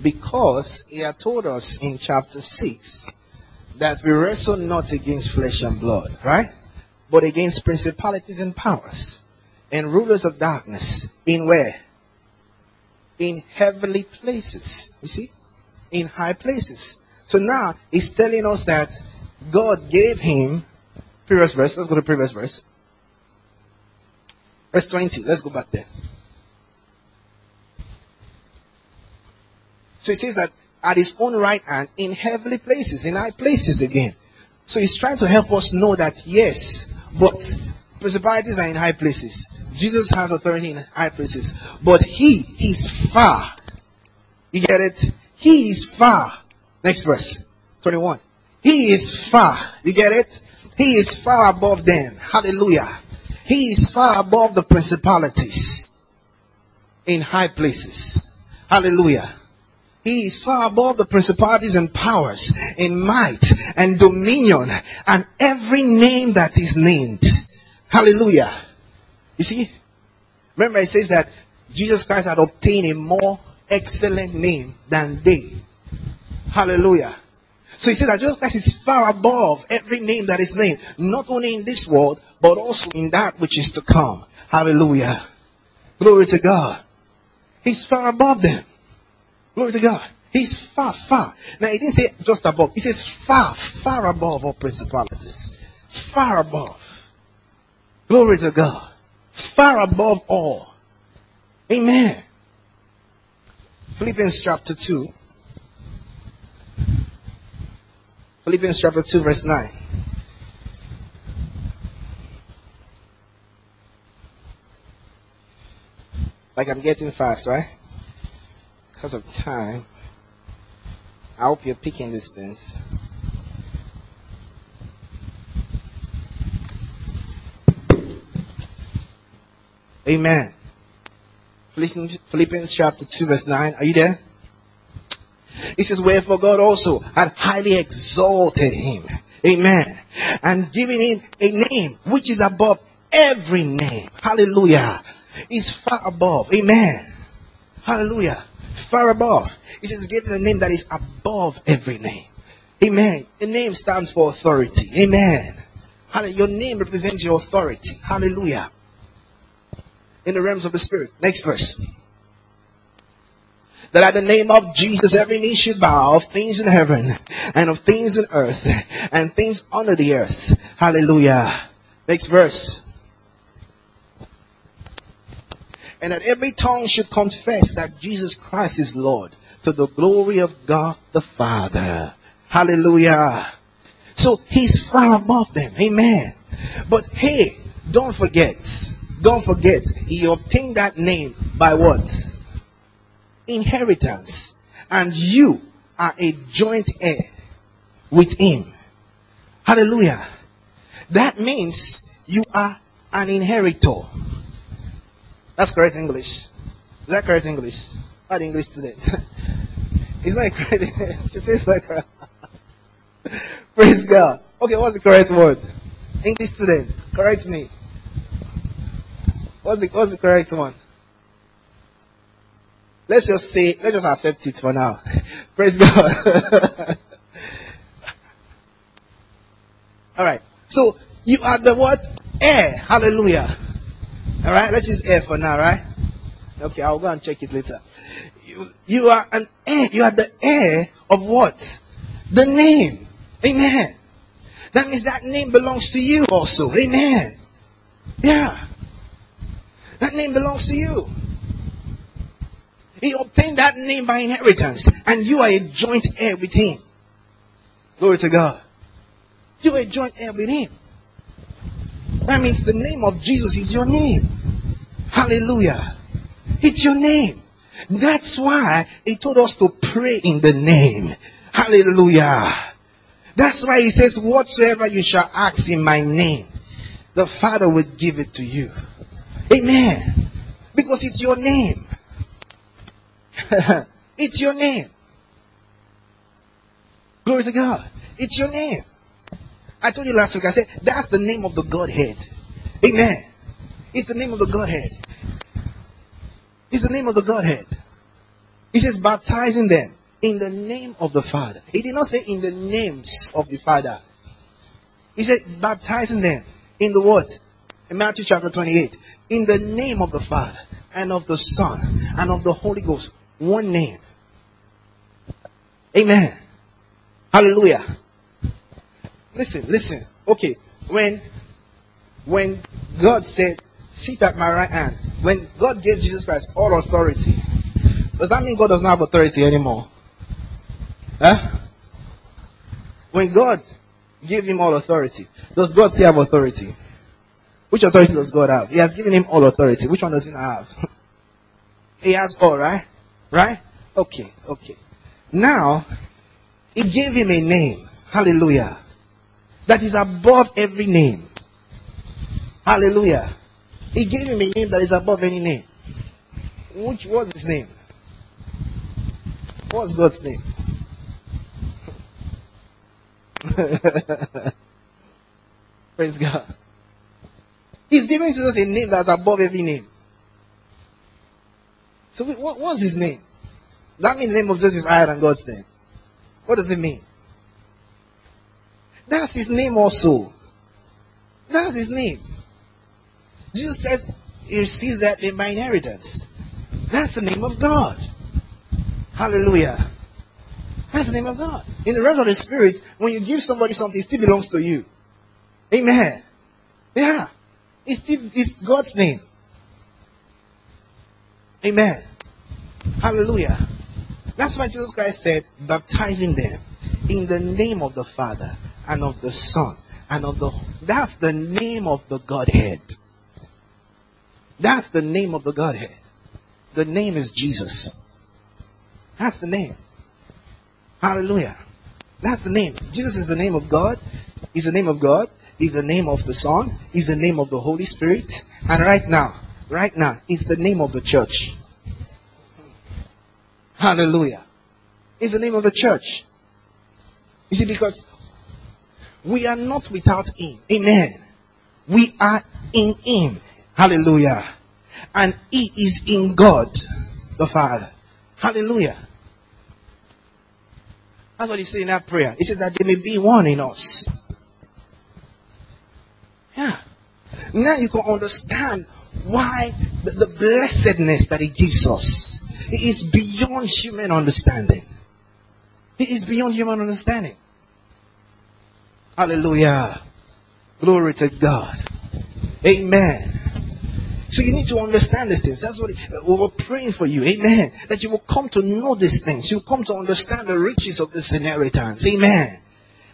Because he had told us in chapter 6 that we wrestle not against flesh and blood, right? But against principalities and powers and rulers of darkness in where? In heavenly places. You see? In high places. So now he's telling us that God gave him previous verse. Let's go to previous verse. Verse 20. Let's go back there. So he says that at his own right hand in heavenly places, in high places again. So he's trying to help us know that yes, but principalities are in high places. Jesus has authority in high places. But he is far. You get it? He is far. Next verse. 21. He is far. You get it? He is far above them. Hallelujah. He is far above the principalities in high places. Hallelujah. He is far above the principalities and powers in might and dominion and every name that is named. Hallelujah. You see? Remember it says that Jesus Christ had obtained a more excellent name than they. Hallelujah. So he says that Jesus Christ is far above every name that is named, not only in this world, but also in that which is to come. Hallelujah. Glory to God. He's far above them. Glory to God. He's far, far. Now, he didn't say just above. He says far, far above all principalities. Far above. Glory to God. Far above all. Amen. Philippians chapter 2. Philippians chapter 2 verse 9. Like I'm getting fast, right? Because of time. I hope you're picking these things. Amen. Philippians chapter 2 verse 9. Are you there? It says, wherefore God also had highly exalted him. Amen. And given him a name which is above every name. Hallelujah. Is far above. Amen. Hallelujah far above. He says, give him a name that is above every name. Amen. The name stands for authority. Amen. Your name represents your authority. Hallelujah. In the realms of the spirit. Next verse. That at the name of Jesus every knee should bow of things in heaven and of things in earth and things under the earth. Hallelujah. Next verse and that every tongue should confess that Jesus Christ is Lord to the glory of God the Father. Hallelujah. So he's far above them. Amen. But hey, don't forget, don't forget, he obtained that name by what? Inheritance. And you are a joint heir with him. Hallelujah. That means you are an inheritor. That's correct English. Is that correct English? What English student? it's not correct. she says like correct. Praise God. Okay, what's the correct word? English student, correct me. What's the what's the correct one? Let's just say, let's just accept it for now. Praise God. All right. So you are the what? Heir. Hallelujah. All right, let's use heir for now, right? Okay, I'll go and check it later. You, you are an heir. You are the heir of what? The name. Amen. That means that name belongs to you also. Amen. Yeah. That name belongs to you. He obtained that name by inheritance, and you are a joint heir with him. Glory to God. You are a joint heir with him. That means the name of Jesus is your name. Hallelujah. It's your name. That's why he told us to pray in the name. Hallelujah. That's why he says, whatsoever you shall ask in my name, the Father will give it to you. Amen. Because it's your name. it's your name. Glory to God. It's your name. I told you last week, I said, that's the name of the Godhead. Amen. It's the name of the Godhead. It's the name of the Godhead. He says, baptizing them in the name of the Father. He did not say in the names of the Father. He said, baptizing them in the what? In Matthew chapter 28. In the name of the Father and of the Son and of the Holy Ghost. One name. Amen. Hallelujah. Listen, listen. Okay, when when God said, "Sit at my right hand," when God gave Jesus Christ all authority, does that mean God does not have authority anymore? Huh? When God gave him all authority, does God still have authority? Which authority does God have? He has given him all authority. Which one does he have? he has all, right? Right? Okay, okay. Now, he gave him a name. Hallelujah that is above every name. Hallelujah. He gave him a name that is above any name. Which was his name? What's God's name? Praise God. He's giving Jesus a name that's above every name. So what, what's his name? That means the name of Jesus is higher than God's name. What does it mean? That's his name also. That's his name. Jesus Christ he receives that name by inheritance. That's the name of God. Hallelujah. That's the name of God. In the realm of the Spirit, when you give somebody something, it still belongs to you. Amen. Yeah. It's still it's God's name. Amen. Hallelujah. That's why Jesus Christ said, baptizing them in the name of the Father and of the Son and of the that's the name of the Godhead. That's the name of the Godhead. The name is Jesus. That's the name. Hallelujah. That's the name. Jesus is the name of God. He's the name of God. He's the name of the Son. is the name of the Holy Spirit. And right now, right now, it's the name of the church. Hallelujah. It's the name of the church. You see, because we are not without Him. Amen. We are in Him. Hallelujah. And He is in God, the Father. Hallelujah. That's what he said in that prayer. He said that there may be one in us. Yeah. Now you can understand why the, the blessedness that he gives us it is beyond human understanding. It is beyond human understanding. Hallelujah. Glory to God. Amen. So you need to understand these things. That's what we were praying for you. Amen. That you will come to know these things. You'll come to understand the riches of this inheritance. Amen.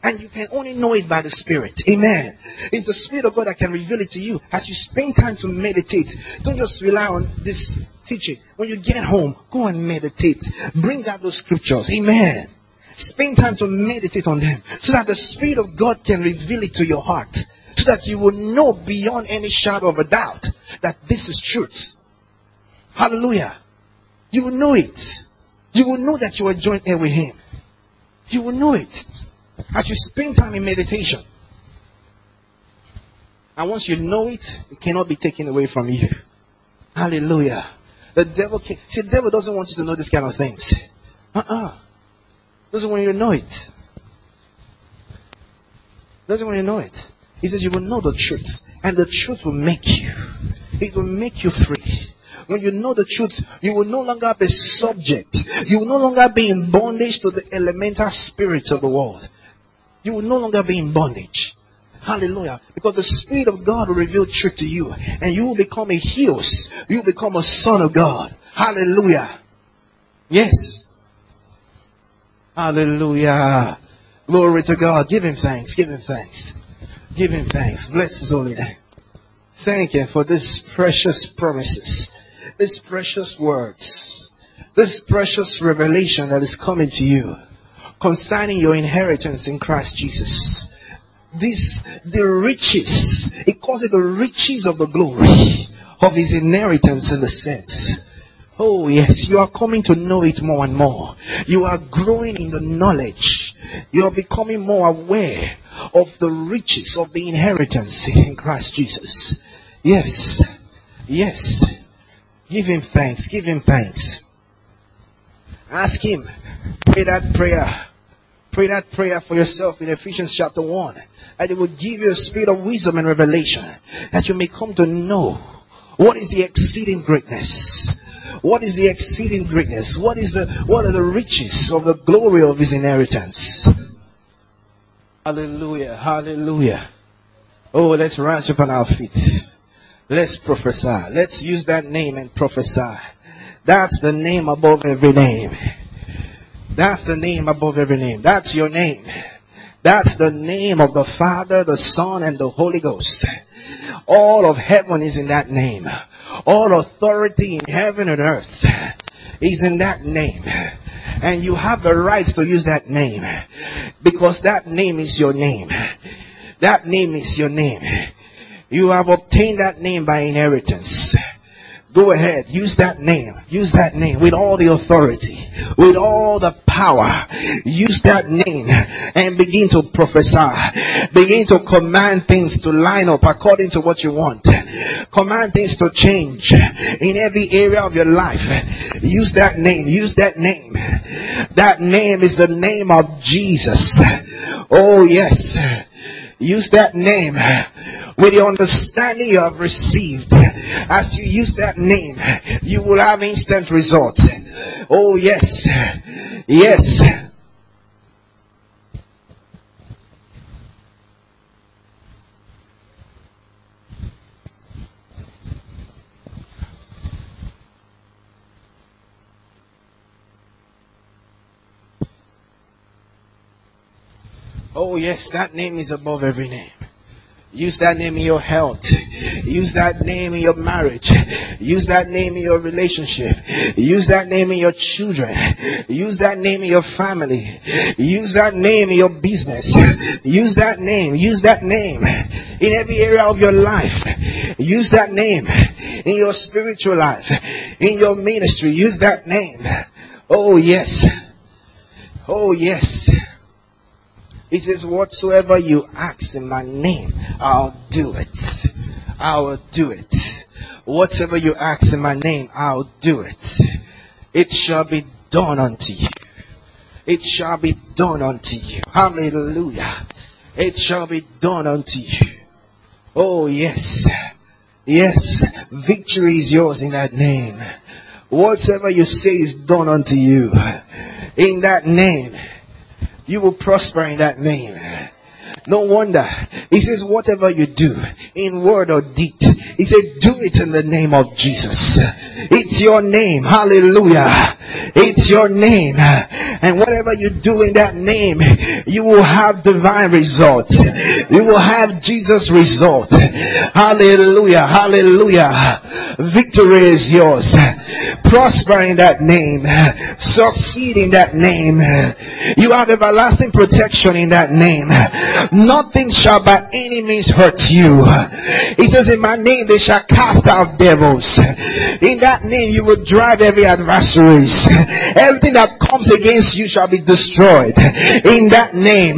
And you can only know it by the Spirit. Amen. It's the Spirit of God that can reveal it to you as you spend time to meditate. Don't just rely on this teaching. When you get home, go and meditate. Bring out those scriptures. Amen. Spend time to meditate on them so that the Spirit of God can reveal it to your heart. So that you will know beyond any shadow of a doubt that this is truth. Hallelujah. You will know it. You will know that you are joint heir with Him. You will know it as you spend time in meditation. And once you know it, it cannot be taken away from you. Hallelujah. The devil can see the devil doesn't want you to know this kind of things. Uh-uh. Doesn't want you to know it. Doesn't want you to know it. He says you will know the truth. And the truth will make you. It will make you free. When you know the truth, you will no longer be subject. You will no longer be in bondage to the elemental spirits of the world. You will no longer be in bondage. Hallelujah. Because the Spirit of God will reveal truth to you. And you will become a Huios. You will become a son of God. Hallelujah. Yes. Hallelujah. Glory to God. Give him thanks. Give him thanks. Give him thanks. Bless his holy name. Thank you for these precious promises, these precious words, this precious revelation that is coming to you concerning your inheritance in Christ Jesus. This, the riches, it calls it the riches of the glory of his inheritance in the sense. Oh yes, you are coming to know it more and more. You are growing in the knowledge. You are becoming more aware of the riches of the inheritance in Christ Jesus. Yes. Yes. Give him thanks. Give him thanks. Ask him. Pray that prayer. Pray that prayer for yourself in Ephesians chapter 1. That it will give you a spirit of wisdom and revelation. That you may come to know what is the exceeding greatness. What is the exceeding greatness? What is the, what are the riches of the glory of his inheritance? Hallelujah. Hallelujah. Oh, let's rise up on our feet. Let's prophesy. Let's use that name and prophesy. That's the name above every name. That's the name above every name. That's your name. That's the name of the Father, the Son, and the Holy Ghost. All of heaven is in that name. All authority in heaven and earth is in that name. And you have the right to use that name because that name is your name. That name is your name. You have obtained that name by inheritance. Go ahead, use that name. Use that name with all the authority, with all the power. Use that name and begin to prophesy. Begin to command things to line up according to what you want. Command things to change in every area of your life. Use that name. Use that name. That name is the name of Jesus. Oh yes. Use that name with the understanding you have received. As you use that name, you will have instant results. Oh yes. Yes. Oh yes, that name is above every name. Use that name in your health. Use that name in your marriage. Use that name in your relationship. Use that name in your children. Use that name in your family. Use that name in your business. Use that name. Use that name in every area of your life. Use that name in your spiritual life. In your ministry. Use that name. Oh yes. Oh yes. He says, whatsoever you ask in my name, I'll do it. I will do it. Whatever you ask in my name, I'll do it. It shall be done unto you. It shall be done unto you. Hallelujah. It shall be done unto you. Oh yes. Yes. Victory is yours in that name. Whatever you say is done unto you. In that name. You will prosper in that name. No wonder. He says, whatever you do, in word or deed, he said, do it in the name of Jesus. It's your name. Hallelujah. It's your name. And whatever you do in that name, you will have divine results. You will have Jesus result. Hallelujah. Hallelujah. Victory is yours. Prosper in that name. Succeed in that name. You have everlasting protection in that name. Nothing shall by any means hurt you. He says, in my name they shall cast out devils. In that name you will drive every adversaries. Everything that comes against you shall be destroyed. In that name.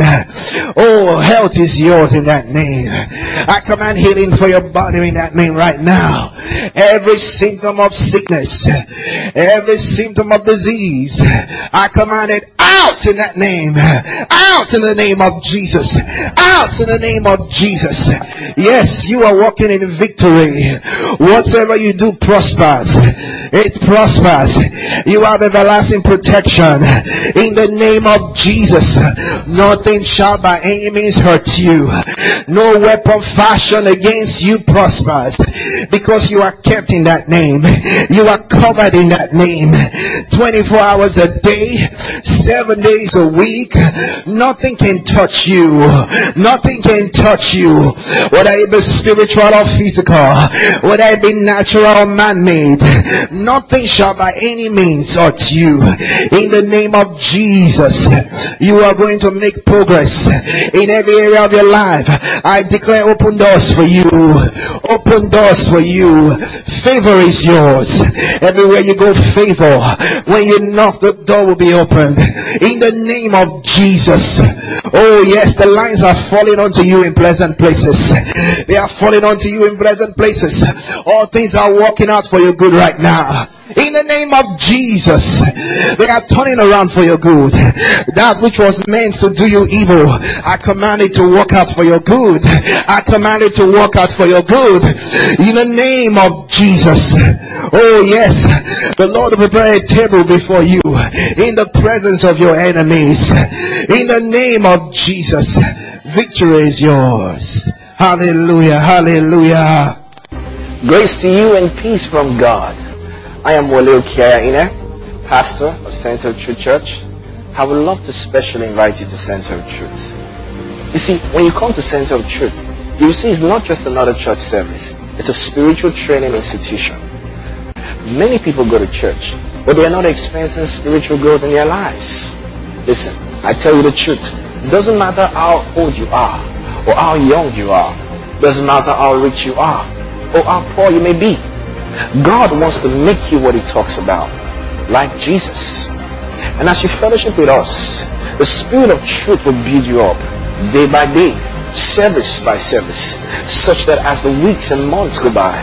Oh, health is yours in that name. I command healing for your body in that name right now. Every symptom of sickness, every symptom of disease, I command it out in that name. Out in the name of Jesus. Out in the name of Jesus. Yes, you are walking in victory. Whatever you do prospers. It prospers. You have everlasting protection. In the name of Jesus. Nothing shall by any means hurt you. No weapon fashioned against you prospers. Because you are kept in that name. You are covered in that name. 24 hours a day, 7 days a week. Nothing can touch you. Nothing can touch you. Whether it be spiritual or physical. Whether it be natural or man-made. Nothing shall by any means hurt you. In the name of Jesus, you are going to make progress in every area of your life. I declare open doors for you. Open doors for you. Favor is yours. Everywhere you go, favor. When you knock, the door will be opened. In the name of Jesus. Oh yes, the lines are falling onto you in pleasant places. They are falling onto you in pleasant places. All things are working out for your good right now. In the name of Jesus, they are turning around for your good. That which was meant to do you evil, I command it to work out for your good. I command it to work out for your good. In the name of Jesus. Oh yes, the Lord will prepare a table before you in the presence of your enemies. In the name of Jesus, victory is yours. Hallelujah, hallelujah. Grace to you and peace from God. I am Wole Kiaina, pastor of Center of Truth Church. I would love to specially invite you to Center of Truth. You see, when you come to Center of Truth, you will see it's not just another church service. It's a spiritual training institution. Many people go to church, but they are not experiencing spiritual growth in their lives. Listen, I tell you the truth. It doesn't matter how old you are, or how young you are. It doesn't matter how rich you are, or how poor you may be. God wants to make you what he talks about, like Jesus. And as you fellowship with us, the Spirit of truth will build you up day by day, service by service, such that as the weeks and months go by,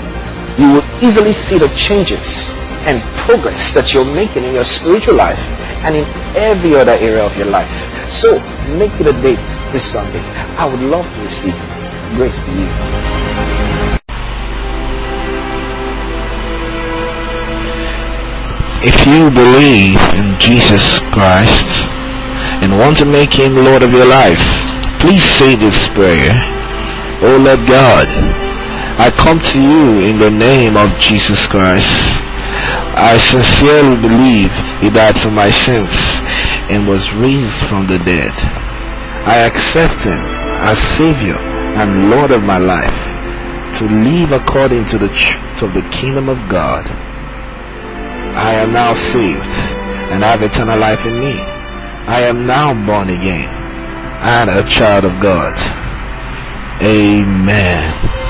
you will easily see the changes and progress that you're making in your spiritual life and in every other area of your life. So, make it a date this Sunday. I would love to receive grace to you. If you believe in Jesus Christ and want to make Him Lord of your life, please say this prayer. Oh Lord God, I come to you in the name of Jesus Christ. I sincerely believe He died for my sins and was raised from the dead. I accept Him as Savior and Lord of my life to live according to the truth of the kingdom of God. I am now saved and have eternal life in me. I am now born again and a child of God. Amen.